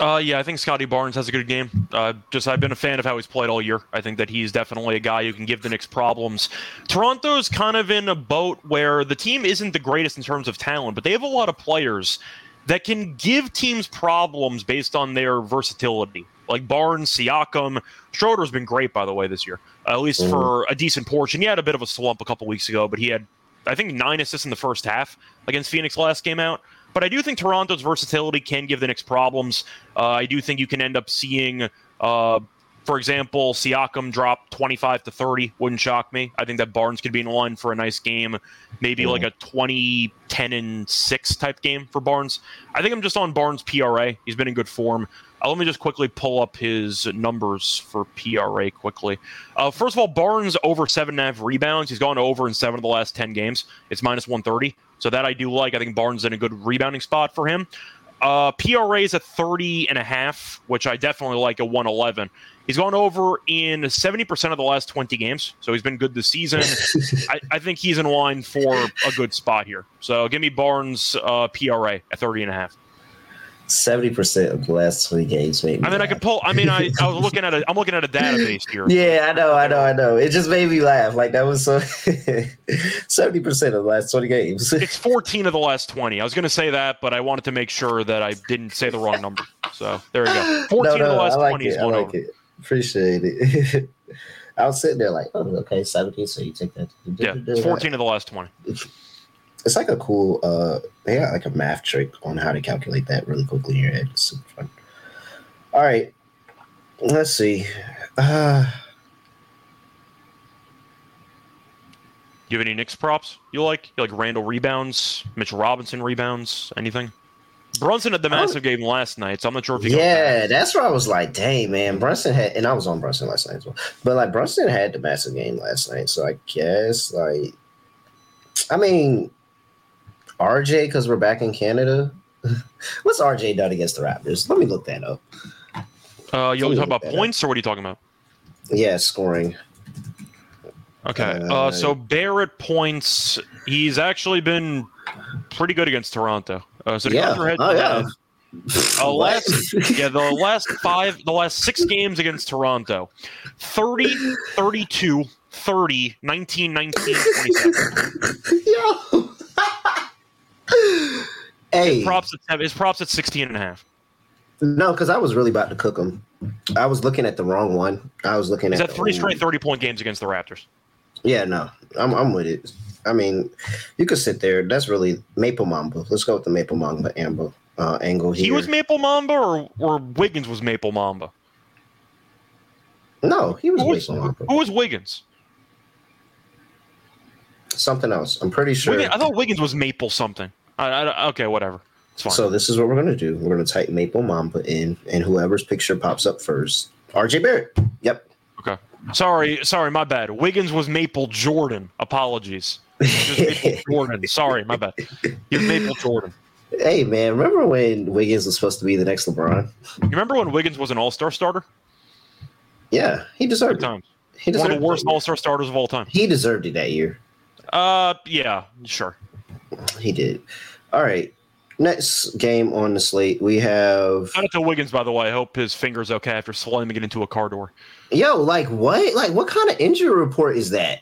Uh, yeah, I think Scottie Barnes has a good game. Uh, just I've been a fan of how he's played all year. I think that he's definitely a guy who can give the Knicks problems. Toronto's kind of in a boat where the team isn't the greatest in terms of talent, but they have a lot of players that can give teams problems based on their versatility. Like Barnes, Siakam, Schroeder's been great by the way this year, uh, at least
Mhm.
for a decent portion. He had a bit of a slump a couple weeks ago, but he had I think nine assists in the first half against Phoenix last game out. But I do think Toronto's versatility can give the Knicks problems. Uh, I do think you can end up seeing, uh, for example, Siakam drop 25 to 30. Wouldn't shock me. I think that Barnes could be in line for a nice game, maybe like a 20, 10, and 6 type game for Barnes. I think I'm just on Barnes' PRA. He's been in good form. Uh, let me just quickly pull up his numbers for PRA quickly. Uh, first of all, Barnes over seven and a half rebounds. He's gone over in seven of the last 10 games. It's minus 130. So that I do like. I think Barnes in a good rebounding spot for him. Uh, PRA is at 30 and a half, which I definitely like a 111. He's gone over in 70% of the last 20 games, so he's been good this season. I, I think he's in line for a good spot here. So give me Barnes uh, PRA at 30 and a half.
Seventy percent of the last twenty games. Made me
I mean, I
laugh.
could pull. I mean, I, I was looking at a. I'm looking at a database here.
Yeah, I know, I know, I know. It just made me laugh. Like that was so seventy percent of the last twenty games.
It's 14 of the last 20. I was going to say that, but I wanted to make sure that I didn't say the wrong number. So there you go. 14
no,
of the last
I like
20
it.
is
I like
over.
it. Appreciate it. I was sitting there like, oh, okay, seventeen. So you take that.
Yeah, it's 14 of the last 20.
It's like a cool. uh They got like a math trick on how to calculate that really quickly in your head. It's super fun. All right, let's see. Uh
You have any Knicks props you like? You like Randle rebounds, Mitch Robinson rebounds, anything? Brunson had the massive game last night, so I'm not sure if you.
Yeah, that's where I was like, dang, man, Brunson had, and I was on Brunson last night as well. But like, Brunson had the massive game last night, so I guess like, I mean, RJ because we're back in Canada. What's RJ done against the Raptors? Let me look that up.
Uh, you
me
talking about
that up.
points, or what are you talking about?
Yeah, scoring.
Okay.
Uh,
Uh, so Barrett points. He's actually been pretty good against Toronto. Uh, so
Yeah.
head
Oh, yeah.
that, uh, last, yeah, the last five, the last six games against Toronto 30, 32, 30, 19, 19, 27.
Yo. Hey,
Props at, his props at 16 and a half.
no, because I was really about to cook him. I was looking at the wrong one. I was looking
He's
at
three straight 30 point games against the Raptors.
Yeah, no, I'm I'm with it. I mean, you could sit there. That's really Maple Mamba. Let's go with the Maple Mamba amber uh, angle here.
He was Maple Mamba or, or Wiggins was Maple Mamba?
no, he was
Who was,
Maple Mamba.
who was Wiggins?
Something else. I'm pretty sure.
Wiggins? I thought Wiggins was Maple something. I, I, okay, whatever. It's fine.
So this is what we're gonna do. We're gonna type Maple Mamba in, and whoever's picture pops up first. RJ Barrett. Yep.
Okay. Sorry, sorry, my bad. Wiggins was Maple Jordan. Apologies. Maple Jordan. Sorry, my bad. Was Maple Jordan.
hey man, remember when Wiggins was supposed to be the next LeBron?
You remember when Wiggins was an All Star starter?
Yeah, he deserved it. He
One
deserved
of the worst. All Star starters of all time.
He deserved it that year.
Uh, yeah, sure.
He did. All right. Next game on the slate, we have
Shout out to Wiggins, by the way. I hope his finger's okay after slamming it into a car door.
Yo, like what? Like what kind of injury report is that?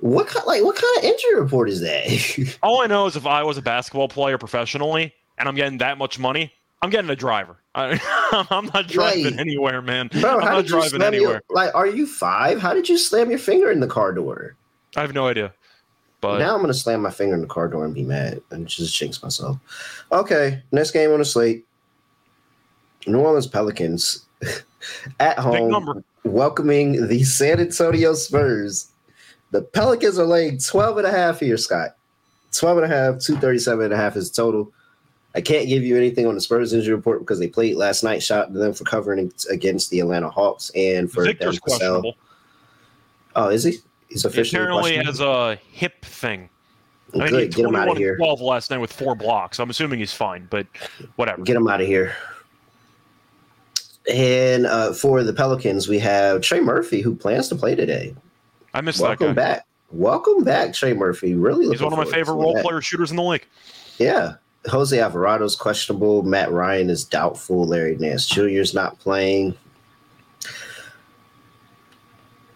What kind like what kind of injury report is that?
All I know is if I was a basketball player professionally and I'm getting that much money, I'm getting a driver. I, I'm not driving
Like,
anywhere, man.
Bro,
I'm
how
not
did you
driving anywhere.
your like are you five? How did you slam your finger in the car door?
I have no idea. But
now I'm gonna slam my finger in the car door and be mad and just jinx myself. Okay, next game on the slate. New Orleans Pelicans at home welcoming the San Antonio Spurs. The Pelicans are laying 12 and a half here, Scott. 12 and a half, 237 and a half is total. I can't give you anything on the Spurs injury report because they played last night. Shout out to them for covering against the Atlanta Hawks and for
Victor's questionable.
Oh, is he? He's
He
officially
apparently has a hip thing. I mean,
Good, get him out of here.
12 last night with four blocks. I'm assuming he's fine, but whatever.
Get him out of here. And uh, for the Pelicans, we have Trey Murphy, who plans to play today.
I missed that
Welcome
guy.
back. Welcome back, Trey Murphy. Really,
He's one of my favorite role player shooters in the league.
Yeah. Jose Alvarado's questionable. Matt Ryan is doubtful. Larry Nance Jr. is not playing.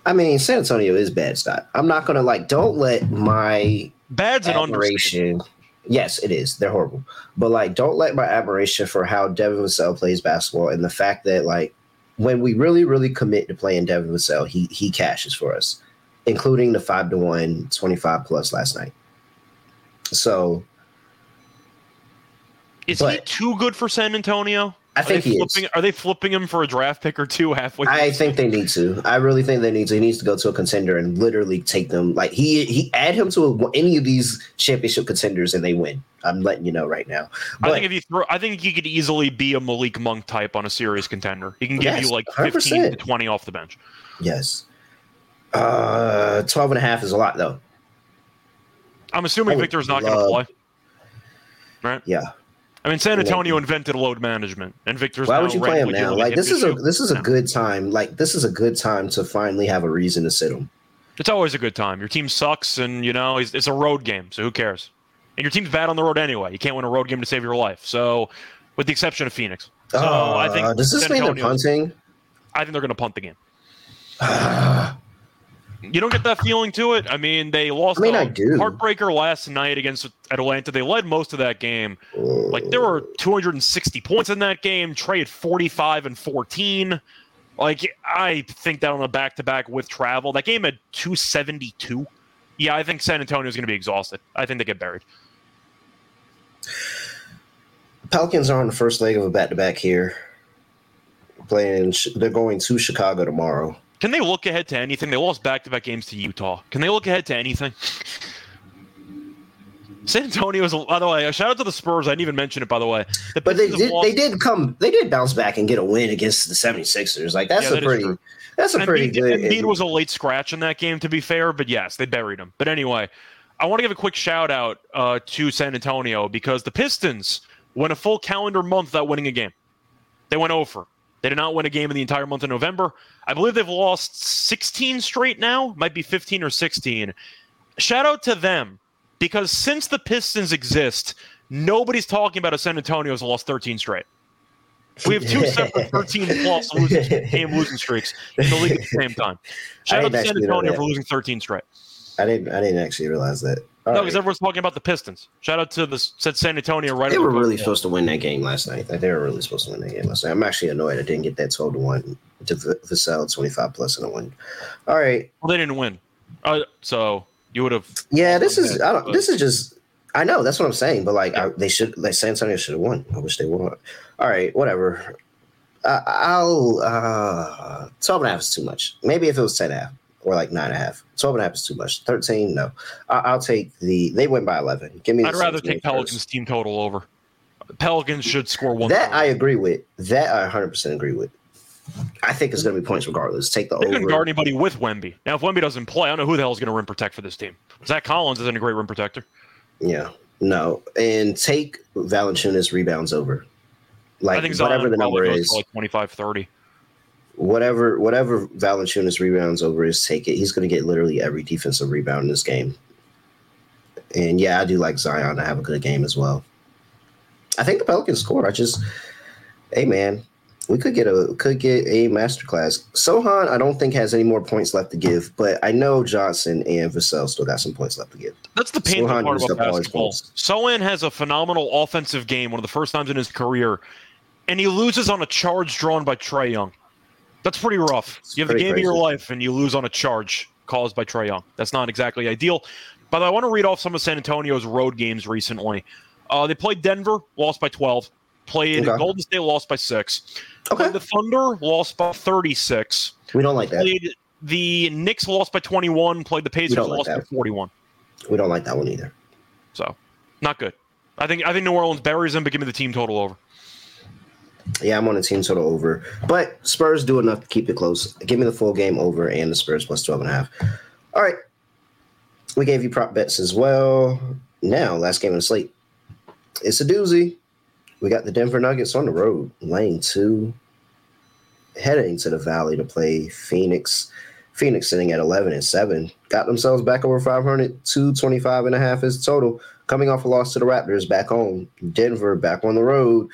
I mean, San Antonio is bad, Scott. I'm not gonna like. Don't let my
Bad's an
admiration. Yes, it is. They're horrible, but like, don't let my admiration for how Devin Vassell plays basketball and the fact that like, when we really, really commit to playing Devin Vassell, he he cashes for us, including the five to one, 25 plus last night. So
Is he too good for San Antonio?
I think he is.
flipping, Are they flipping him for a draft pick or two halfway? through
I think they need to. I really think they need to. He needs to go to a contender and literally take them. Like he he add him to a, any of these championship contenders and they win. I'm letting you know right now.
I think if you throw, I think he could easily be a Malik Monk type on a serious contender. He can give
Yes,
you like 15 to
100%.
20 off the bench.
yes, uh, 12 and a half is a lot though.
I'm assuming Victor's not going to play. Right?
Yeah,
I mean, San Antonio invented load management, and Victor's.
Why would you play him now? Like this is a this is a
No.
good time. Like this is a good time to finally have a reason to sit him.
It's always a good time. Your team sucks, and you know it's, it's a road game, so who cares? And your team's bad on the road anyway. You can't win a road game to save your life. So, with the exception of Phoenix, so I think
Uh, does this
San
mean they're punting?
I think they're going to punt the game. Mm-hmm. You don't get that feeling to it. I mean, they lost
I mean,
a
I do.
heartbreaker last night against Atlanta. They led most of that game. Like there were 260 points in that game. Trae had 45 and 14. Like I think that on a back-to-back with travel, that game had 272. Yeah, I think San Antonio is going to be exhausted. I think they get buried.
Pelicans are on the first leg of a back to back here. Playing, they're going to Chicago tomorrow.
Can they look ahead to anything? They lost back-to-back games to Utah. Can they look ahead to anything? San Antonio is, by the way, a shout out to the Spurs. I didn't even mention it, by the way. The
But they did,
lost-
they did come, they did bounce back and get a win against the 76ers. Like that's
Yeah,
a
that
pretty, that's a pretty
Embiid,
good.
Embiid was a late scratch in that game, to be fair, but yes, they buried him. But anyway, I want to give a quick shout out uh, to San Antonio because the Pistons went a full calendar month without winning a game. They went over. They did not win a game in the entire month of November. I believe they've lost 16 straight now, might be 15 or 16. Shout out to them because since the Pistons exist, nobody's talking about a San Antonio has lost 13 straight. We have two separate 13 plus losing, game losing streaks in the league at the same time. Shout out to San Antonio for losing 13 straight.
I didn't, I didn't actually realize that. All
no,
right.
because everyone's talking about the Pistons. Shout out to the said San Antonio right.
They were really
goal.
supposed to win that game last night. Like, they were really supposed to win that game last night. I'm actually annoyed I didn't get that 12 to 1 to Vassell 25 plus and a win. All right.
Well, they didn't win. Uh, so you would have.
Yeah, this is I don't
But-
this is just I know that's what I'm saying, but like I, they should like San Antonio should have won. I wish they won. All right, whatever. Uh, I'll uh 12 and a half is too much. Maybe if it was 10 and a half or like nine and a half. 12 and a is too much. 13, no. I, I'll take the they win by 11. Give me
I'd rather take Pelicans
first.
team total over. Pelicans should score one.
That I agree with. That I 100% agree with. I think it's going to be points regardless. Take the
They
over.
guard anybody with Wemby. Now, if Wemby doesn't play, I don't know who the hell is going to rim protect for this team. Zach Collins isn't a great rim protector.
Yeah. No. And take Valanciunas rebounds over. Like
I think Zion
whatever the number is.
like 25, 30.
Whatever whatever Valanciunas rebounds over is, take it. He's going to get literally every defensive rebound in this game. And yeah, I do like Zion to have a good game as well. I think the Pelicans score. I just, hey man, we could get a could get a masterclass. Sochan, I don't think has any more points left to give, but I know Johnson and Vassell still got some points left to give.
That's the painful
Sochan
part about
his
basketball. Sochan has a phenomenal offensive game, one of the first times in his career, and he loses on a charge drawn by Trae Young. That's pretty rough. You have the game of your life, and you lose on a charge caused by Trae Young. That's not exactly ideal. But I want to read off some of San Antonio's road games recently. Uh, they played Denver, lost by 12. Played
Okay.
Golden State, lost by six.
Okay,
Played the Thunder, lost by 36.
we don't like that.
Played the Knicks, lost by 21. Played the Pacers,
like
lost by 41.
We don't like that one either.
So, not good. I think I think New Orleans buries them, but give me the team total over.
Yeah, I'm on the team total over. But Spurs do enough to keep it close. Give me the full game over and the Spurs plus 12 and a half. All right. We gave you prop bets as well. Now, last game of the slate. It's a doozy. We got the Denver Nuggets on the road, lane two, heading to the Valley to play Phoenix. Phoenix sitting at 11 and 7. Got themselves back over 500. 225 and a half is total. Coming off a loss to the Raptors back home. Denver back on the road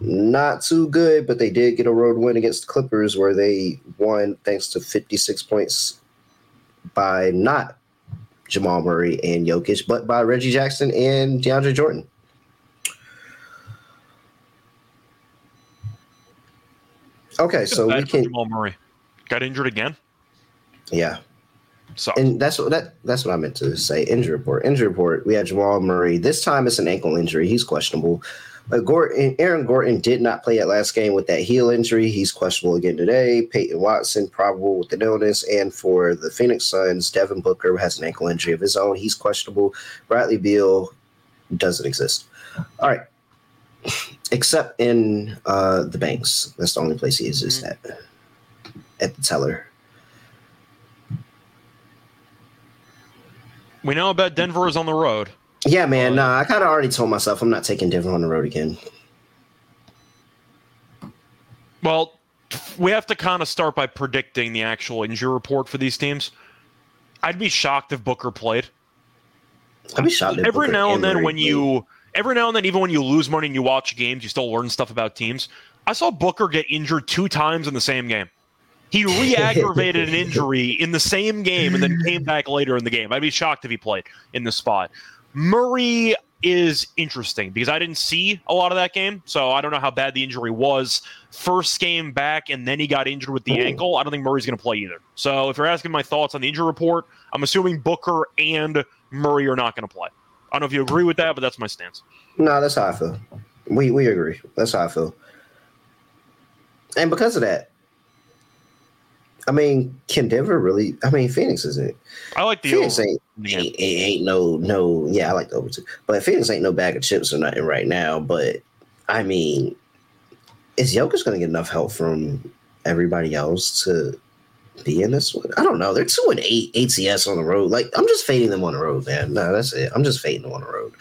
not too good, but they did get a road win against the Clippers where they won thanks to 56 points by not Jamal Murray and Jokic, but by Reggie Jackson and DeAndre Jordan. Okay, so we can,
Jamal Murray got injured again.
yeah,
So
and that's what that that's what I meant to say. Injury report, injury report. We had Jamal Murray. This time it's an ankle injury. He's questionable. Uh, Gordon, Aaron Gordon did not play at last game with that heel injury. He's questionable again today. Peyton Watson probable with the illness, and for the Phoenix Suns, Devin Booker has an ankle injury of his own. He's questionable. Bradley Beal doesn't exist. All right, except in uh, the banks. That's the only place he exists at. At the teller.
we know about Denver is on the road.
Yeah, man. Nah, I kind of already told myself I'm not taking Denver on the road again.
Well, we have to kind of start by predicting the actual injury report for these teams. I'd be shocked if Booker played.
I'd be shocked.
Every
Booker
now and then, when
played.
you, every now and then, even when you lose money and you watch games, you still learn stuff about teams. I saw Booker get injured two times in the same game. He re-aggravated an injury in the same game and then came back later in the game. I'd be shocked if he played in the spot. Murray is interesting because I didn't see a lot of that game, so I don't know how bad the injury was. First game back, and then he got injured with the ankle. I don't think Murray's going to play either. So if you're asking my thoughts on the injury report, I'm assuming Booker and Murray are not going to play. I don't know if you agree with that, but that's my stance.
No, that's how I feel. We we agree. That's how I feel. And because of that, I mean, can Denver really? I mean, Phoenix isn't.
I like the
Phoenix
over
ain't,
game.
ain't, ain't ain't no no. Yeah, I like the over too. But Phoenix ain't no bag of chips or nothing right now. But I mean, is Jokic going to get enough help from everybody else to be in this one? I don't know. They're two and eight ATS on the road. Like I'm just fading them on the road, man. No, that's it. I'm just fading them on the road.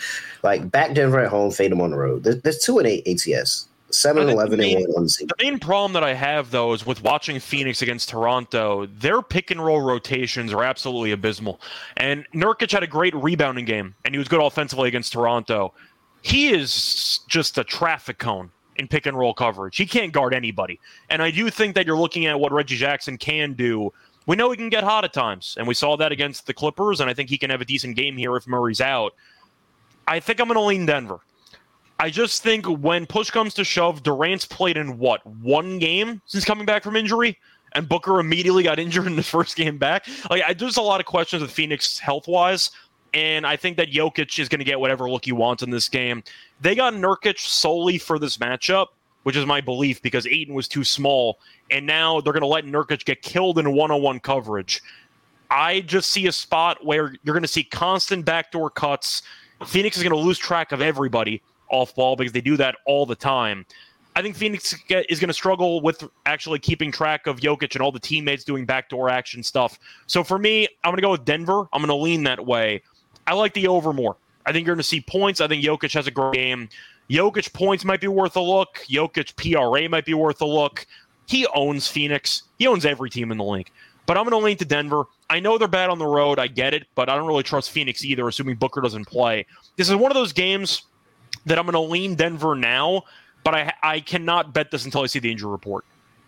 Like back Denver at home, fade them on the road. There's, there's two and eight ATS. Seven and
think
eleven
the
and
main-
one on the.
The main problem that I have though is with watching Phoenix against Toronto, their pick and roll rotations are absolutely abysmal. And Nurkic had a great rebounding game, and he was good offensively against Toronto. He is just a traffic cone in pick and roll coverage. He can't guard anybody. And I do think that you're looking at what Reggie Jackson can do. We know he can get hot at times, and we saw that against the Clippers, and I think he can have a decent game here if Murray's out. I think I'm going to lean Denver. I just think when push comes to shove, Durant's played in what one game since coming back from injury, and Booker immediately got injured in the first game back. Like, I, there's a lot of questions with Phoenix health wise, and I think that Jokic is going to get whatever look he wants in this game. They got Nurkic solely for this matchup, which is my belief because Ayton was too small, and now they're going to let Nurkic get killed in one-on-one coverage. I just see a spot where you're going to see constant backdoor cuts. Phoenix is going to lose track of everybody off ball because they do that all the time. I think Phoenix is going to struggle with actually keeping track of Jokic and all the teammates doing backdoor action stuff. So for me, I'm going to go with Denver. I'm going to lean that way. I like the over more. I think you're going to see points. I think Jokic has a great game. Jokic points might be worth a look. Jokic PRA might be worth a look. He owns Phoenix. He owns every team in the league. But I'm going to lean to Denver. I know they're bad on the road. I get it, but I don't really trust Phoenix either, assuming Booker doesn't play. This is one of those games that I'm going to lean Denver now, but I I cannot bet this until I see the injury report.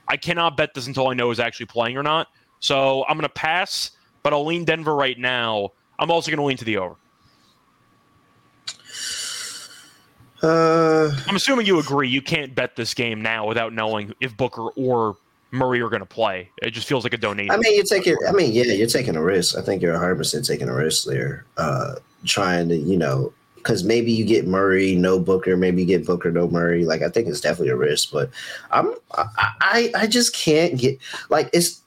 I cannot bet this until I know is actually playing or not. So I'm going to pass, but I'll lean Denver right now. I'm also going to lean to the over.
Uh,
I'm assuming you agree. You can't bet this game now without knowing if Booker or Murray are going to play. It just feels like a donation.
I mean, you're taking. I mean, yeah, you're taking a risk. I think you're 100 percent taking a risk there. Uh, trying to, you know, because maybe you get Murray, no Booker. Maybe you get Booker, no Murray. Like, I think it's definitely a risk. But I'm, I, I, I just can't get like it's.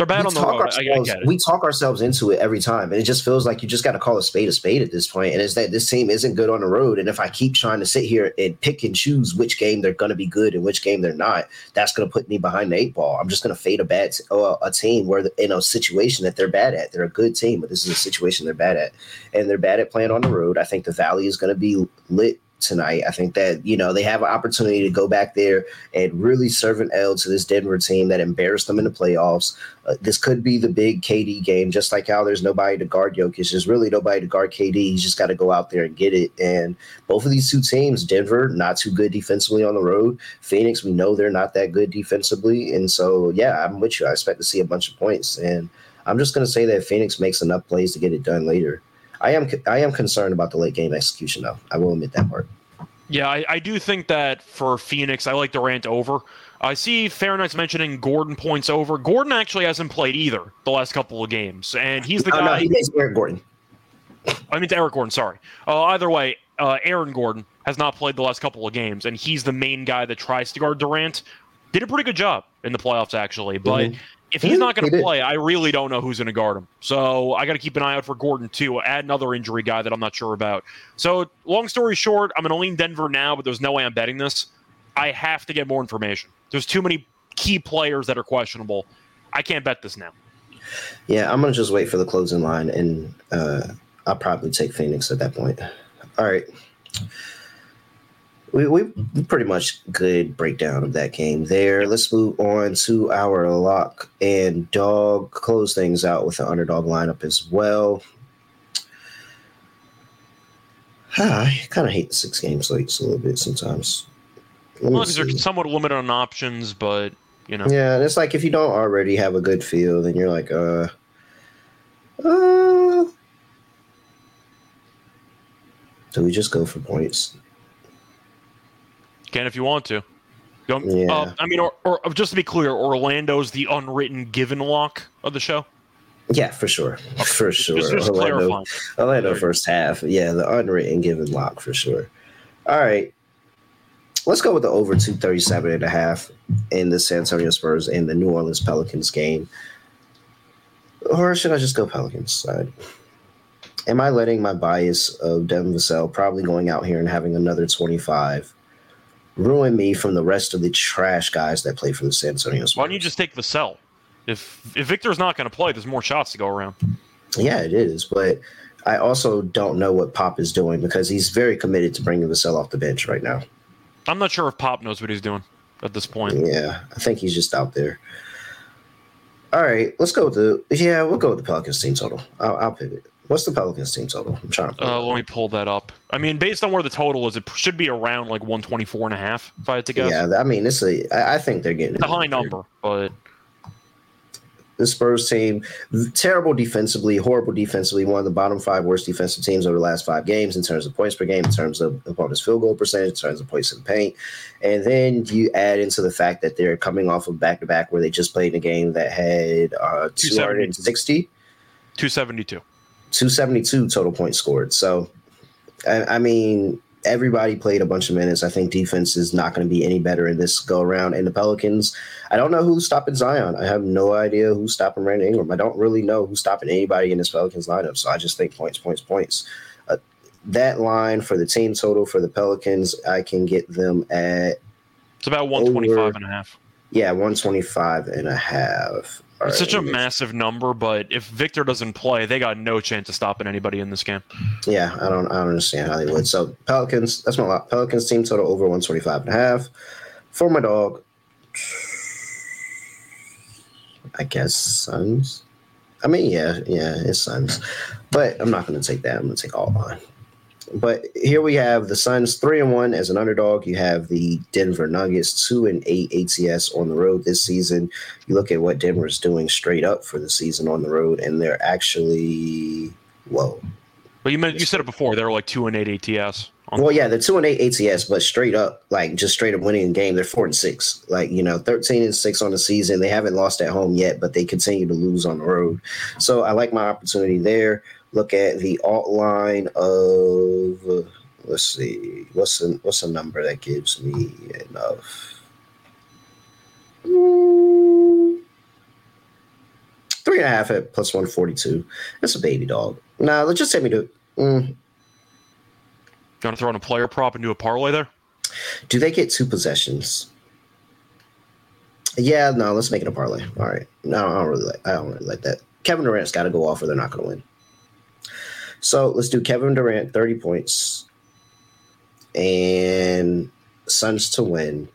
They're bad
we
on the
talk
road. I, I
ourselves-
get it.
We talk ourselves into it every time, and it just feels like you just got to call a spade a spade at this point. And it's that this team isn't good on the road, and if I keep trying to sit here and pick and choose which game they're going to be good and which game they're not, that's going to put me behind the eight ball. I'm just going to fade a bad t- uh, a team where the, in a situation that they're bad at. They're a good team, but this is a situation they're bad at, and they're bad at playing on the road. I think the Valley is going to be lit tonight. I think that you know they have an opportunity to go back there and really serve an L to this Denver team that embarrassed them in the playoffs. Uh, this could be the big KD game, just like how there's nobody to guard Jokic. There's really nobody to guard KD. He's just got to go out there and get it. And both of these two teams, Denver, not too good defensively on the road. Phoenix, we know they're not that good defensively. And so, yeah, I'm with you. I expect to see a bunch of points. And I'm just going to say that Phoenix makes enough plays to get it done later. I am I am concerned about the late game execution, though. I will admit that part.
Yeah, I, I do think that for Phoenix, I like Durant over. I see Fahrenheit's mentioning Gordon points over. Gordon actually hasn't played either the last couple of games, and he's the
Oh, no,
guy.
he makes Eric Gordon.
I mean, to Eric Gordon, sorry. Uh, either way, uh, Aaron Gordon has not played the last couple of games, and he's the main guy that tries to guard Durant. Did a pretty good job in the playoffs, actually. But
Mhm.
If he's not going to play, I really don't know who's going to guard him. So I got to keep an eye out for Gordon, too. Add another injury guy that I'm not sure about. So, long story short, I'm going to lean Denver now, but there's no way I'm betting this. I have to get more information. There's too many key players that are questionable. I can't bet this now.
Yeah, I'm gonna just wait for the closing line, and uh, I'll probably take Phoenix at that point. All right. We, we pretty much good breakdown of that game there. Let's move on to our lock and dog. Close things out with the underdog lineup as well. I kind of hate the six game slates a little bit sometimes.
Well, because they're somewhat limited on options, but you know.
Yeah, and it's like if you don't already have a good feel, then you're like, uh, uh. Do we just go for points?
Can if you want to. Don't,
yeah.
Uh, I mean, or, or just to be clear, Orlando's the unwritten given lock of the show.
Yeah, for sure, for sure.
Just, just
Orlando, Orlando first half. Yeah, the unwritten given lock for sure. All right, let's go with the over 237 and a half in the San Antonio Spurs and the New Orleans Pelicans game. Or should I just go Pelicans side? Am I letting my bias of Devin Vassell probably going out here and having another 25 ruin me from the rest of the trash guys that play for the San Antonio Spurs?
Why don't you just take Vassell? If if Victor's not going to play, there's more shots to go around.
Yeah, it is, but I also don't know what Pop is doing because he's very committed to bringing Vassell off the bench right now.
I'm not sure if Pop knows what he's doing at this point.
Yeah, I think he's just out there. All right, let's go with the yeah. We'll go with the Pelicans team total. I'll, I'll pivot. What's the Pelicans team total? I'm trying to.
Uh, let me pull that up. I mean, based on where the total is, it should be around like 124 and a half. If I had to guess.
Yeah, I mean, it's a. I think they're getting
it's a high number, but
the Spurs team, terrible defensively, horrible defensively, one of the bottom five worst defensive teams over the last five games in terms of points per game, in terms of opponent's field goal percentage, in terms of points in paint. And then you add into the fact that they're coming off of back to back where they just played in a game that had uh, 260.
272.
272 total points scored. So, I, I mean, everybody played a bunch of minutes. I think defense is not going to be any better in this go around. And the Pelicans, I don't know who's stopping Zion. I have no idea who's stopping Brandon Ingram. I don't really know who's stopping anybody in this Pelicans lineup. So I just think points, points, points. Uh, that line for the team total for the Pelicans, I can get them at.
It's about 125 over, and a half.
Yeah, 125 and a half.
All it's right, such a massive number, but if Victor doesn't play, they got no chance of stopping anybody in this game.
Yeah, I don't I don't understand how they would. So Pelicans, that's my lot. Pelicans team total over 125 and a half. For my dog, I guess Suns. I mean, yeah, yeah, it's Suns. But I'm not gonna take that. I'm gonna take all mine. But here we have the Suns three and one as an underdog. You have the Denver Nuggets two and eight ATS on the road this season. You look at what Denver is doing straight up for the season on the road, and they're actually whoa.
But you meant you said it before. They were like two and eight ATS.
Well, yeah, they're two and eight ATS, but straight up, like just straight up winning a game, they're four and six. Like you know, thirteen and six on the season. They haven't lost at home yet, but they continue to lose on the road. So I like my opportunity there look at the alt line of let's see what's the what's the number that gives me enough three and a half at plus 142 that's a baby dog now let's just take me to mm. You
want to throw in a player prop and do a parlay there
do they get two possessions yeah no let's make it a parlay all right no i don't really like i don't really like that kevin durant's got to go off or they're not going to win so let's do Kevin Durant, 30 points, and Suns to win.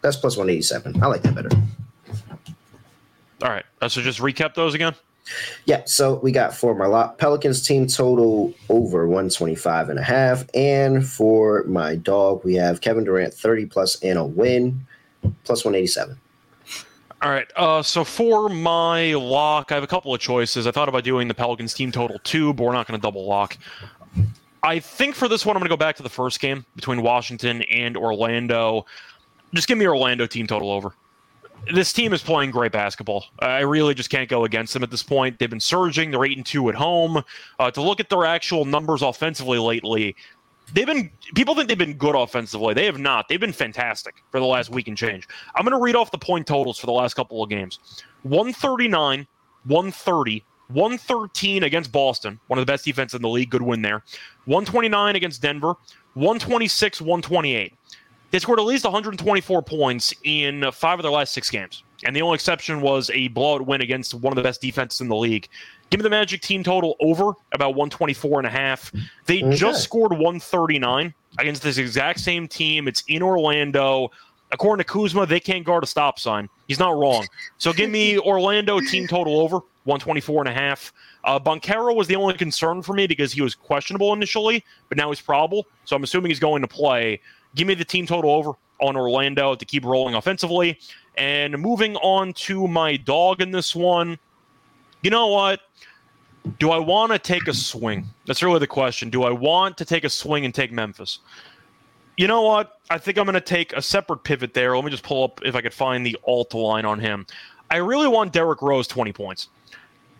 That's plus 187. I like that better.
All right. Uh, so just recap those again.
Yeah, so we got for my lot Pelicans team total over 125 and a half. And for my dog, we have Kevin Durant 30 plus and a win, plus 187.
All right. Uh, so for my lock, I have a couple of choices. I thought about doing the Pelicans team total two, but we're not going to double lock. I think for this one, I'm going to go back to the first game between Washington and Orlando. Just give me Orlando team total over. This team is playing great basketball. I really just can't go against them at this point. They've been surging. They're eight and two at home. Uh, to look at their actual numbers offensively lately, they've been people think they've been good offensively. They have not. They've been fantastic for the last week and change. I'm going to read off the point totals for the last couple of games. 139, 130, 113 against Boston, one of the best defense in the league, good win there. 129 against Denver, 126, 128. They scored at least 124 points in five of their last six games. And the only exception was a blowout win against one of the best defenses in the league Give me the Magic team total over about 124 and a half. They okay. just scored 139 against this exact same team. It's in Orlando. According to Kuzma, they can't guard a stop sign. He's not wrong. So give me Orlando team total over 124 and a half. Uh, Banchero was the only concern for me because he was questionable initially, but now he's probable. So I'm assuming he's going to play. Give me the team total over on Orlando to keep rolling offensively. And moving on to my dog in this one, you know what? Do I want to take a swing? That's really the question. Do I want to take a swing and take Memphis? You know what? I think I'm going to take a separate pivot there. Let me just pull up if I could find the alt line on him. I really want Derrick Rose 20 points.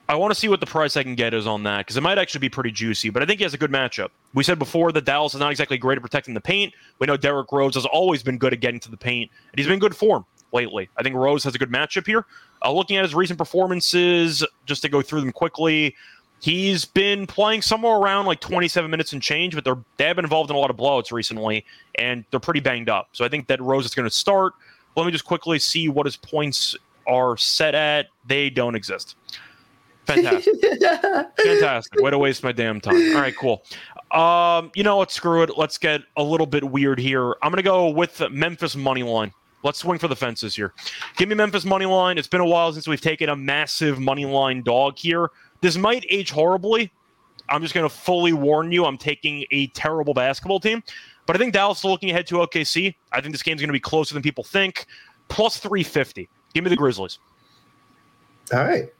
I want to see what the price I can get is on that because it might actually be pretty juicy. But I think he has a good matchup. We said before that Dallas is not exactly great at protecting the paint. We know Derrick Rose has always been good at getting to the paint, and he's been good form lately. I think Rose has a good matchup here. Uh, looking at his recent performances, just to go through them quickly, he's been playing somewhere around like 27 minutes and change, but they're they have been involved in a lot of blowouts recently, and they're pretty banged up. So I think that Rose is going to start. Let me just quickly see what his points are set at. They don't exist. Fantastic. Fantastic. Way to waste my damn time. All right, cool. Um, you know what? Screw it. Let's get a little bit weird here. I'm gonna go with Memphis money line. Let's swing for the fences here. Give me Memphis money line. It's been a while since we've taken a massive money line dog here. This might age horribly. I'm just to fully warn you. I'm taking a terrible basketball team, but I think Dallas is looking ahead to OKC. I think this game's to be closer than people think. Plus 350. Give me the Grizzlies.
All right.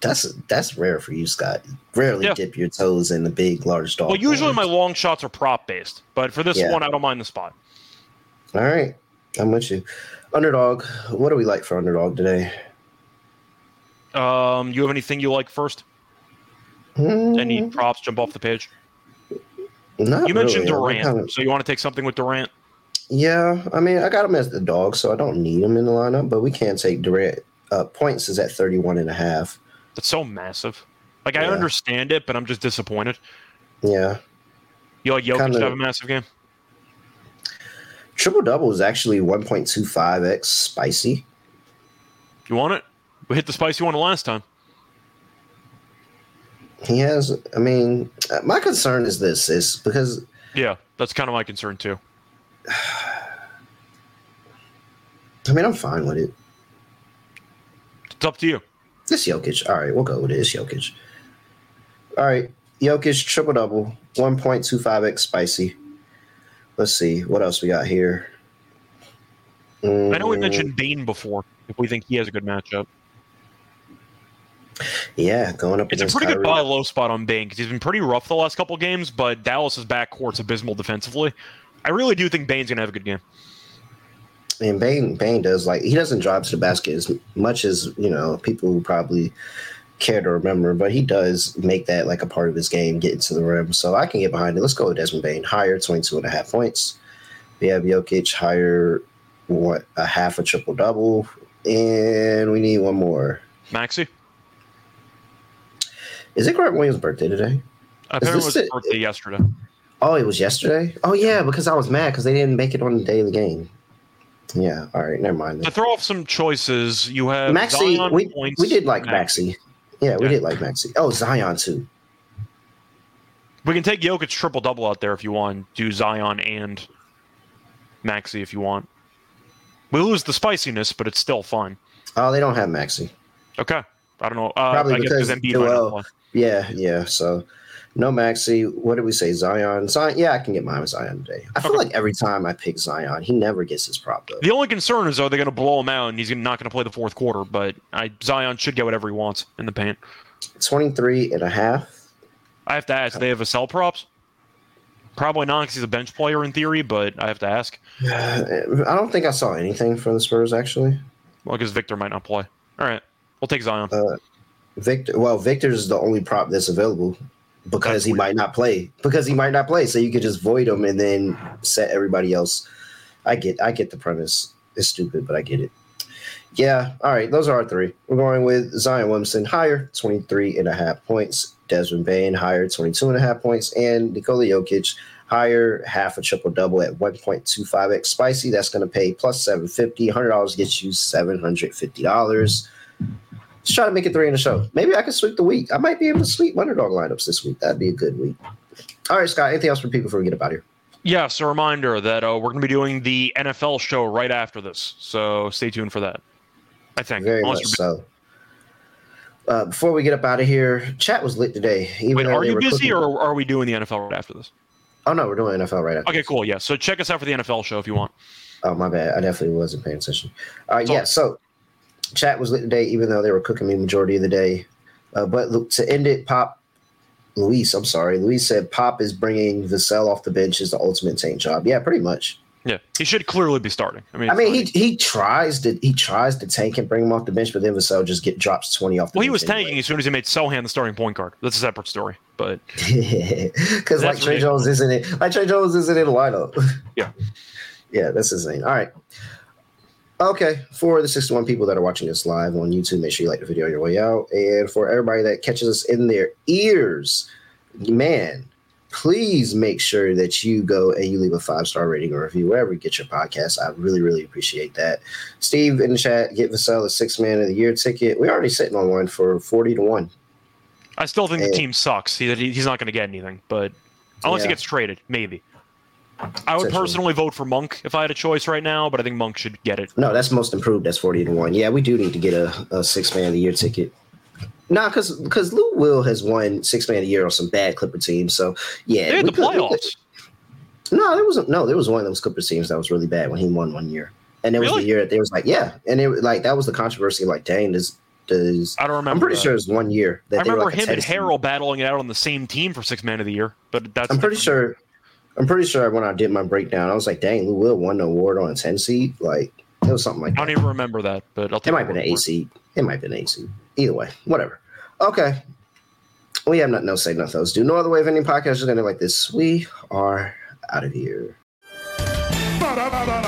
That's that's rare for you, Scott. Rarely
Yeah.
dip your toes in the big, large dog.
Well, usually my long shots are prop based, but for this
Yeah.
one, I don't mind the spot.
All right, I'm with you. Underdog. What do we like for underdog today?
Um, you have anything you like first?
Hmm,
Any props jump off the page?
not
You mentioned
really.
Durant,
kinda-
so you want to take something with Durant?
yeah, I mean, I got him as the dog, so I don't need him in the lineup, but we can take Durant. Uh, points is at 31 and a half.
That's so massive. Like I
Yeah.
understand it, but I'm just disappointed.
Yeah.
You like Jokic
Kinda-
to have a massive game?
Triple double is actually 1.25x spicy.
You want it? We hit the spicy one the last time.
He has, I mean, uh, my concern is this is because
Yeah, that's kind of my concern too.
I mean, I'm fine with it.
It's up to you.
It's Jokic. All right, we'll go with it. It's Jokic. All right, Jokic triple double, 1.25x spicy. Let's see what else we got here.
I know we
Mm,
mentioned Bane before. If we think he has a good matchup,
Yeah, going up
it's a pretty good buy low spot on Bane because he's been pretty rough the last couple games. But Dallas's backcourt's abysmal defensively. I really do think Bane's gonna have a good game.
And Bane, Bane does like he doesn't drive to the basket as much as you know people probably care to remember, but he does make that like a part of his game, getting to the rim. So I can get behind it. Let's go with Desmond Bane, higher 22 and a half points. We have Jokic higher what a half a triple double, and we need one more.
Maxey,
Is it Grant Williams' birthday today?
apparently it was birthday yesterday.
Oh, it was yesterday. Oh yeah, because I was mad because they didn't make it on the day of the game. Yeah. All right. Never mind.
To throw off some choices, you have
Maxey,
Zion
we,
points,
we did like Maxey. Yeah, we
Yeah.
did like Maxey. Oh, Zion too.
We can take Jokic triple double out there if you want. Do Zion and Maxey if you want. We lose the spiciness, but it's still fun.
Oh, they don't have Maxey.
Okay. I don't know. Uh,
Probably
I because
because
Embiid might not
Joel- Yeah, yeah. So no Maxey. What did we say? Zion. Zion. Yeah, I can get mine with Zion today. I feel
Okay.
like every time I pick Zion, he never gets his prop though.
The only concern is are they going to blow him out and he's not going to play the fourth quarter? But I, Zion should get whatever he wants in the paint.
23 and a half.
I have to ask. They have Vassell props? Probably not because he's a bench player in theory, but I have to ask.
I don't think I saw anything from the Spurs actually.
Well, because Victor might not play. All right, we'll take Zion.
Uh, Victor. Well, Victor's the only prop that's available because
That's
he
weird.
might not play. Because he might not play, so you could just void him and then set everybody else. I get. I get the premise. It's stupid, but I get it. Yeah. All right. Those are our three. We're going with Zion Williamson higher, 23 and a half points. Desmond Bane higher, 22 and a half points. And Nikola Jokic higher, half a triple double at 1.25x spicy. That's going to pay plus 750. $100 gets you $750. Let's try to make it three in the show. Maybe I can sweep the week. I might be able to sweep underdog lineups this week. That'd be a good week. All right, Scott. Anything else for people before we get about out of here?
Yes, a reminder that uh, we're going to be doing the NFL show right after this, so stay tuned for that. I think.
Very
Unless
much so. Uh, before we get up out of here, chat was lit today. Even
Wait, are you busy
cooking-
or are we doing the NFL right after this?
Oh no, we're doing NFL right after.
Okay,
this.
cool. Yeah, so check us out for the NFL show if you want.
Oh my bad. I definitely wasn't paying attention. All right,
Sorry.
yeah. So chat was lit today, even though they were cooking me majority of the day. Uh, but look, to end it, Pop, Luis, I'm sorry, Luis said Pop is bringing Vassell off the bench is the ultimate tank job. Yeah, pretty much.
Yeah, he should clearly be starting. I mean,
I mean, he he tries to he tries to tank and bring him off the bench, but then Vassell just get drops twenty off the
well, he was tanking as soon as he made Sochan the starting point guard. That's a separate story, but
because like Tre Jones isn't it like Tre Jones isn't in the lineup.
Yeah.
yeah, that's insane. All right. Okay, for the 61 people that are watching us live on YouTube, make sure you like the video on your way out. And for everybody that catches us in their ears, man, please make sure that you go and you leave a five star rating or review wherever you get your podcast. I really, really appreciate that. Steve in the chat, get Vassell a six man of the year ticket. We're already sitting on one for 40 to 1.
I still think the team sucks. He, he- he's not going to get anything, but unless he gets traded, maybe. I would personally vote for Monk if I had a choice right now, but I think Monk should get it.
No, that's most improved. That's 40 to 1. Yeah, we do need to get a, a six man of the year ticket. Nah, because because Lou Will has won six man of the year on some bad Clipper teams. So yeah,
They had the
could-
playoffs.
No, there wasn't. No, there was one of those Clipper teams that was really bad when he won one year, and it was
Really?
the year that they was like, yeah, and it was like that was the controversy. Like, dang, does does
I don't remember.
I'm pretty
that.
sure it was one year that
I
they were
remember
like
him and
10 seed.
Harrell battling it out on the same team for six man of the year, but that's.
I'm pretty sure. I'm pretty sure when I did my breakdown, I was like, dang, Lou Will won the award on a 10 seed. Like it was something like
I don't even remember that, but I'll
It might have been an
word
eight
it.
seed. It might have been an eight seed. Either way, whatever. Okay. We have nothing else to say, nothing else. to Do no other way of ending podcast. Just gonna like this. We are out of here.
Ba-da-ba-ba-ba, basket.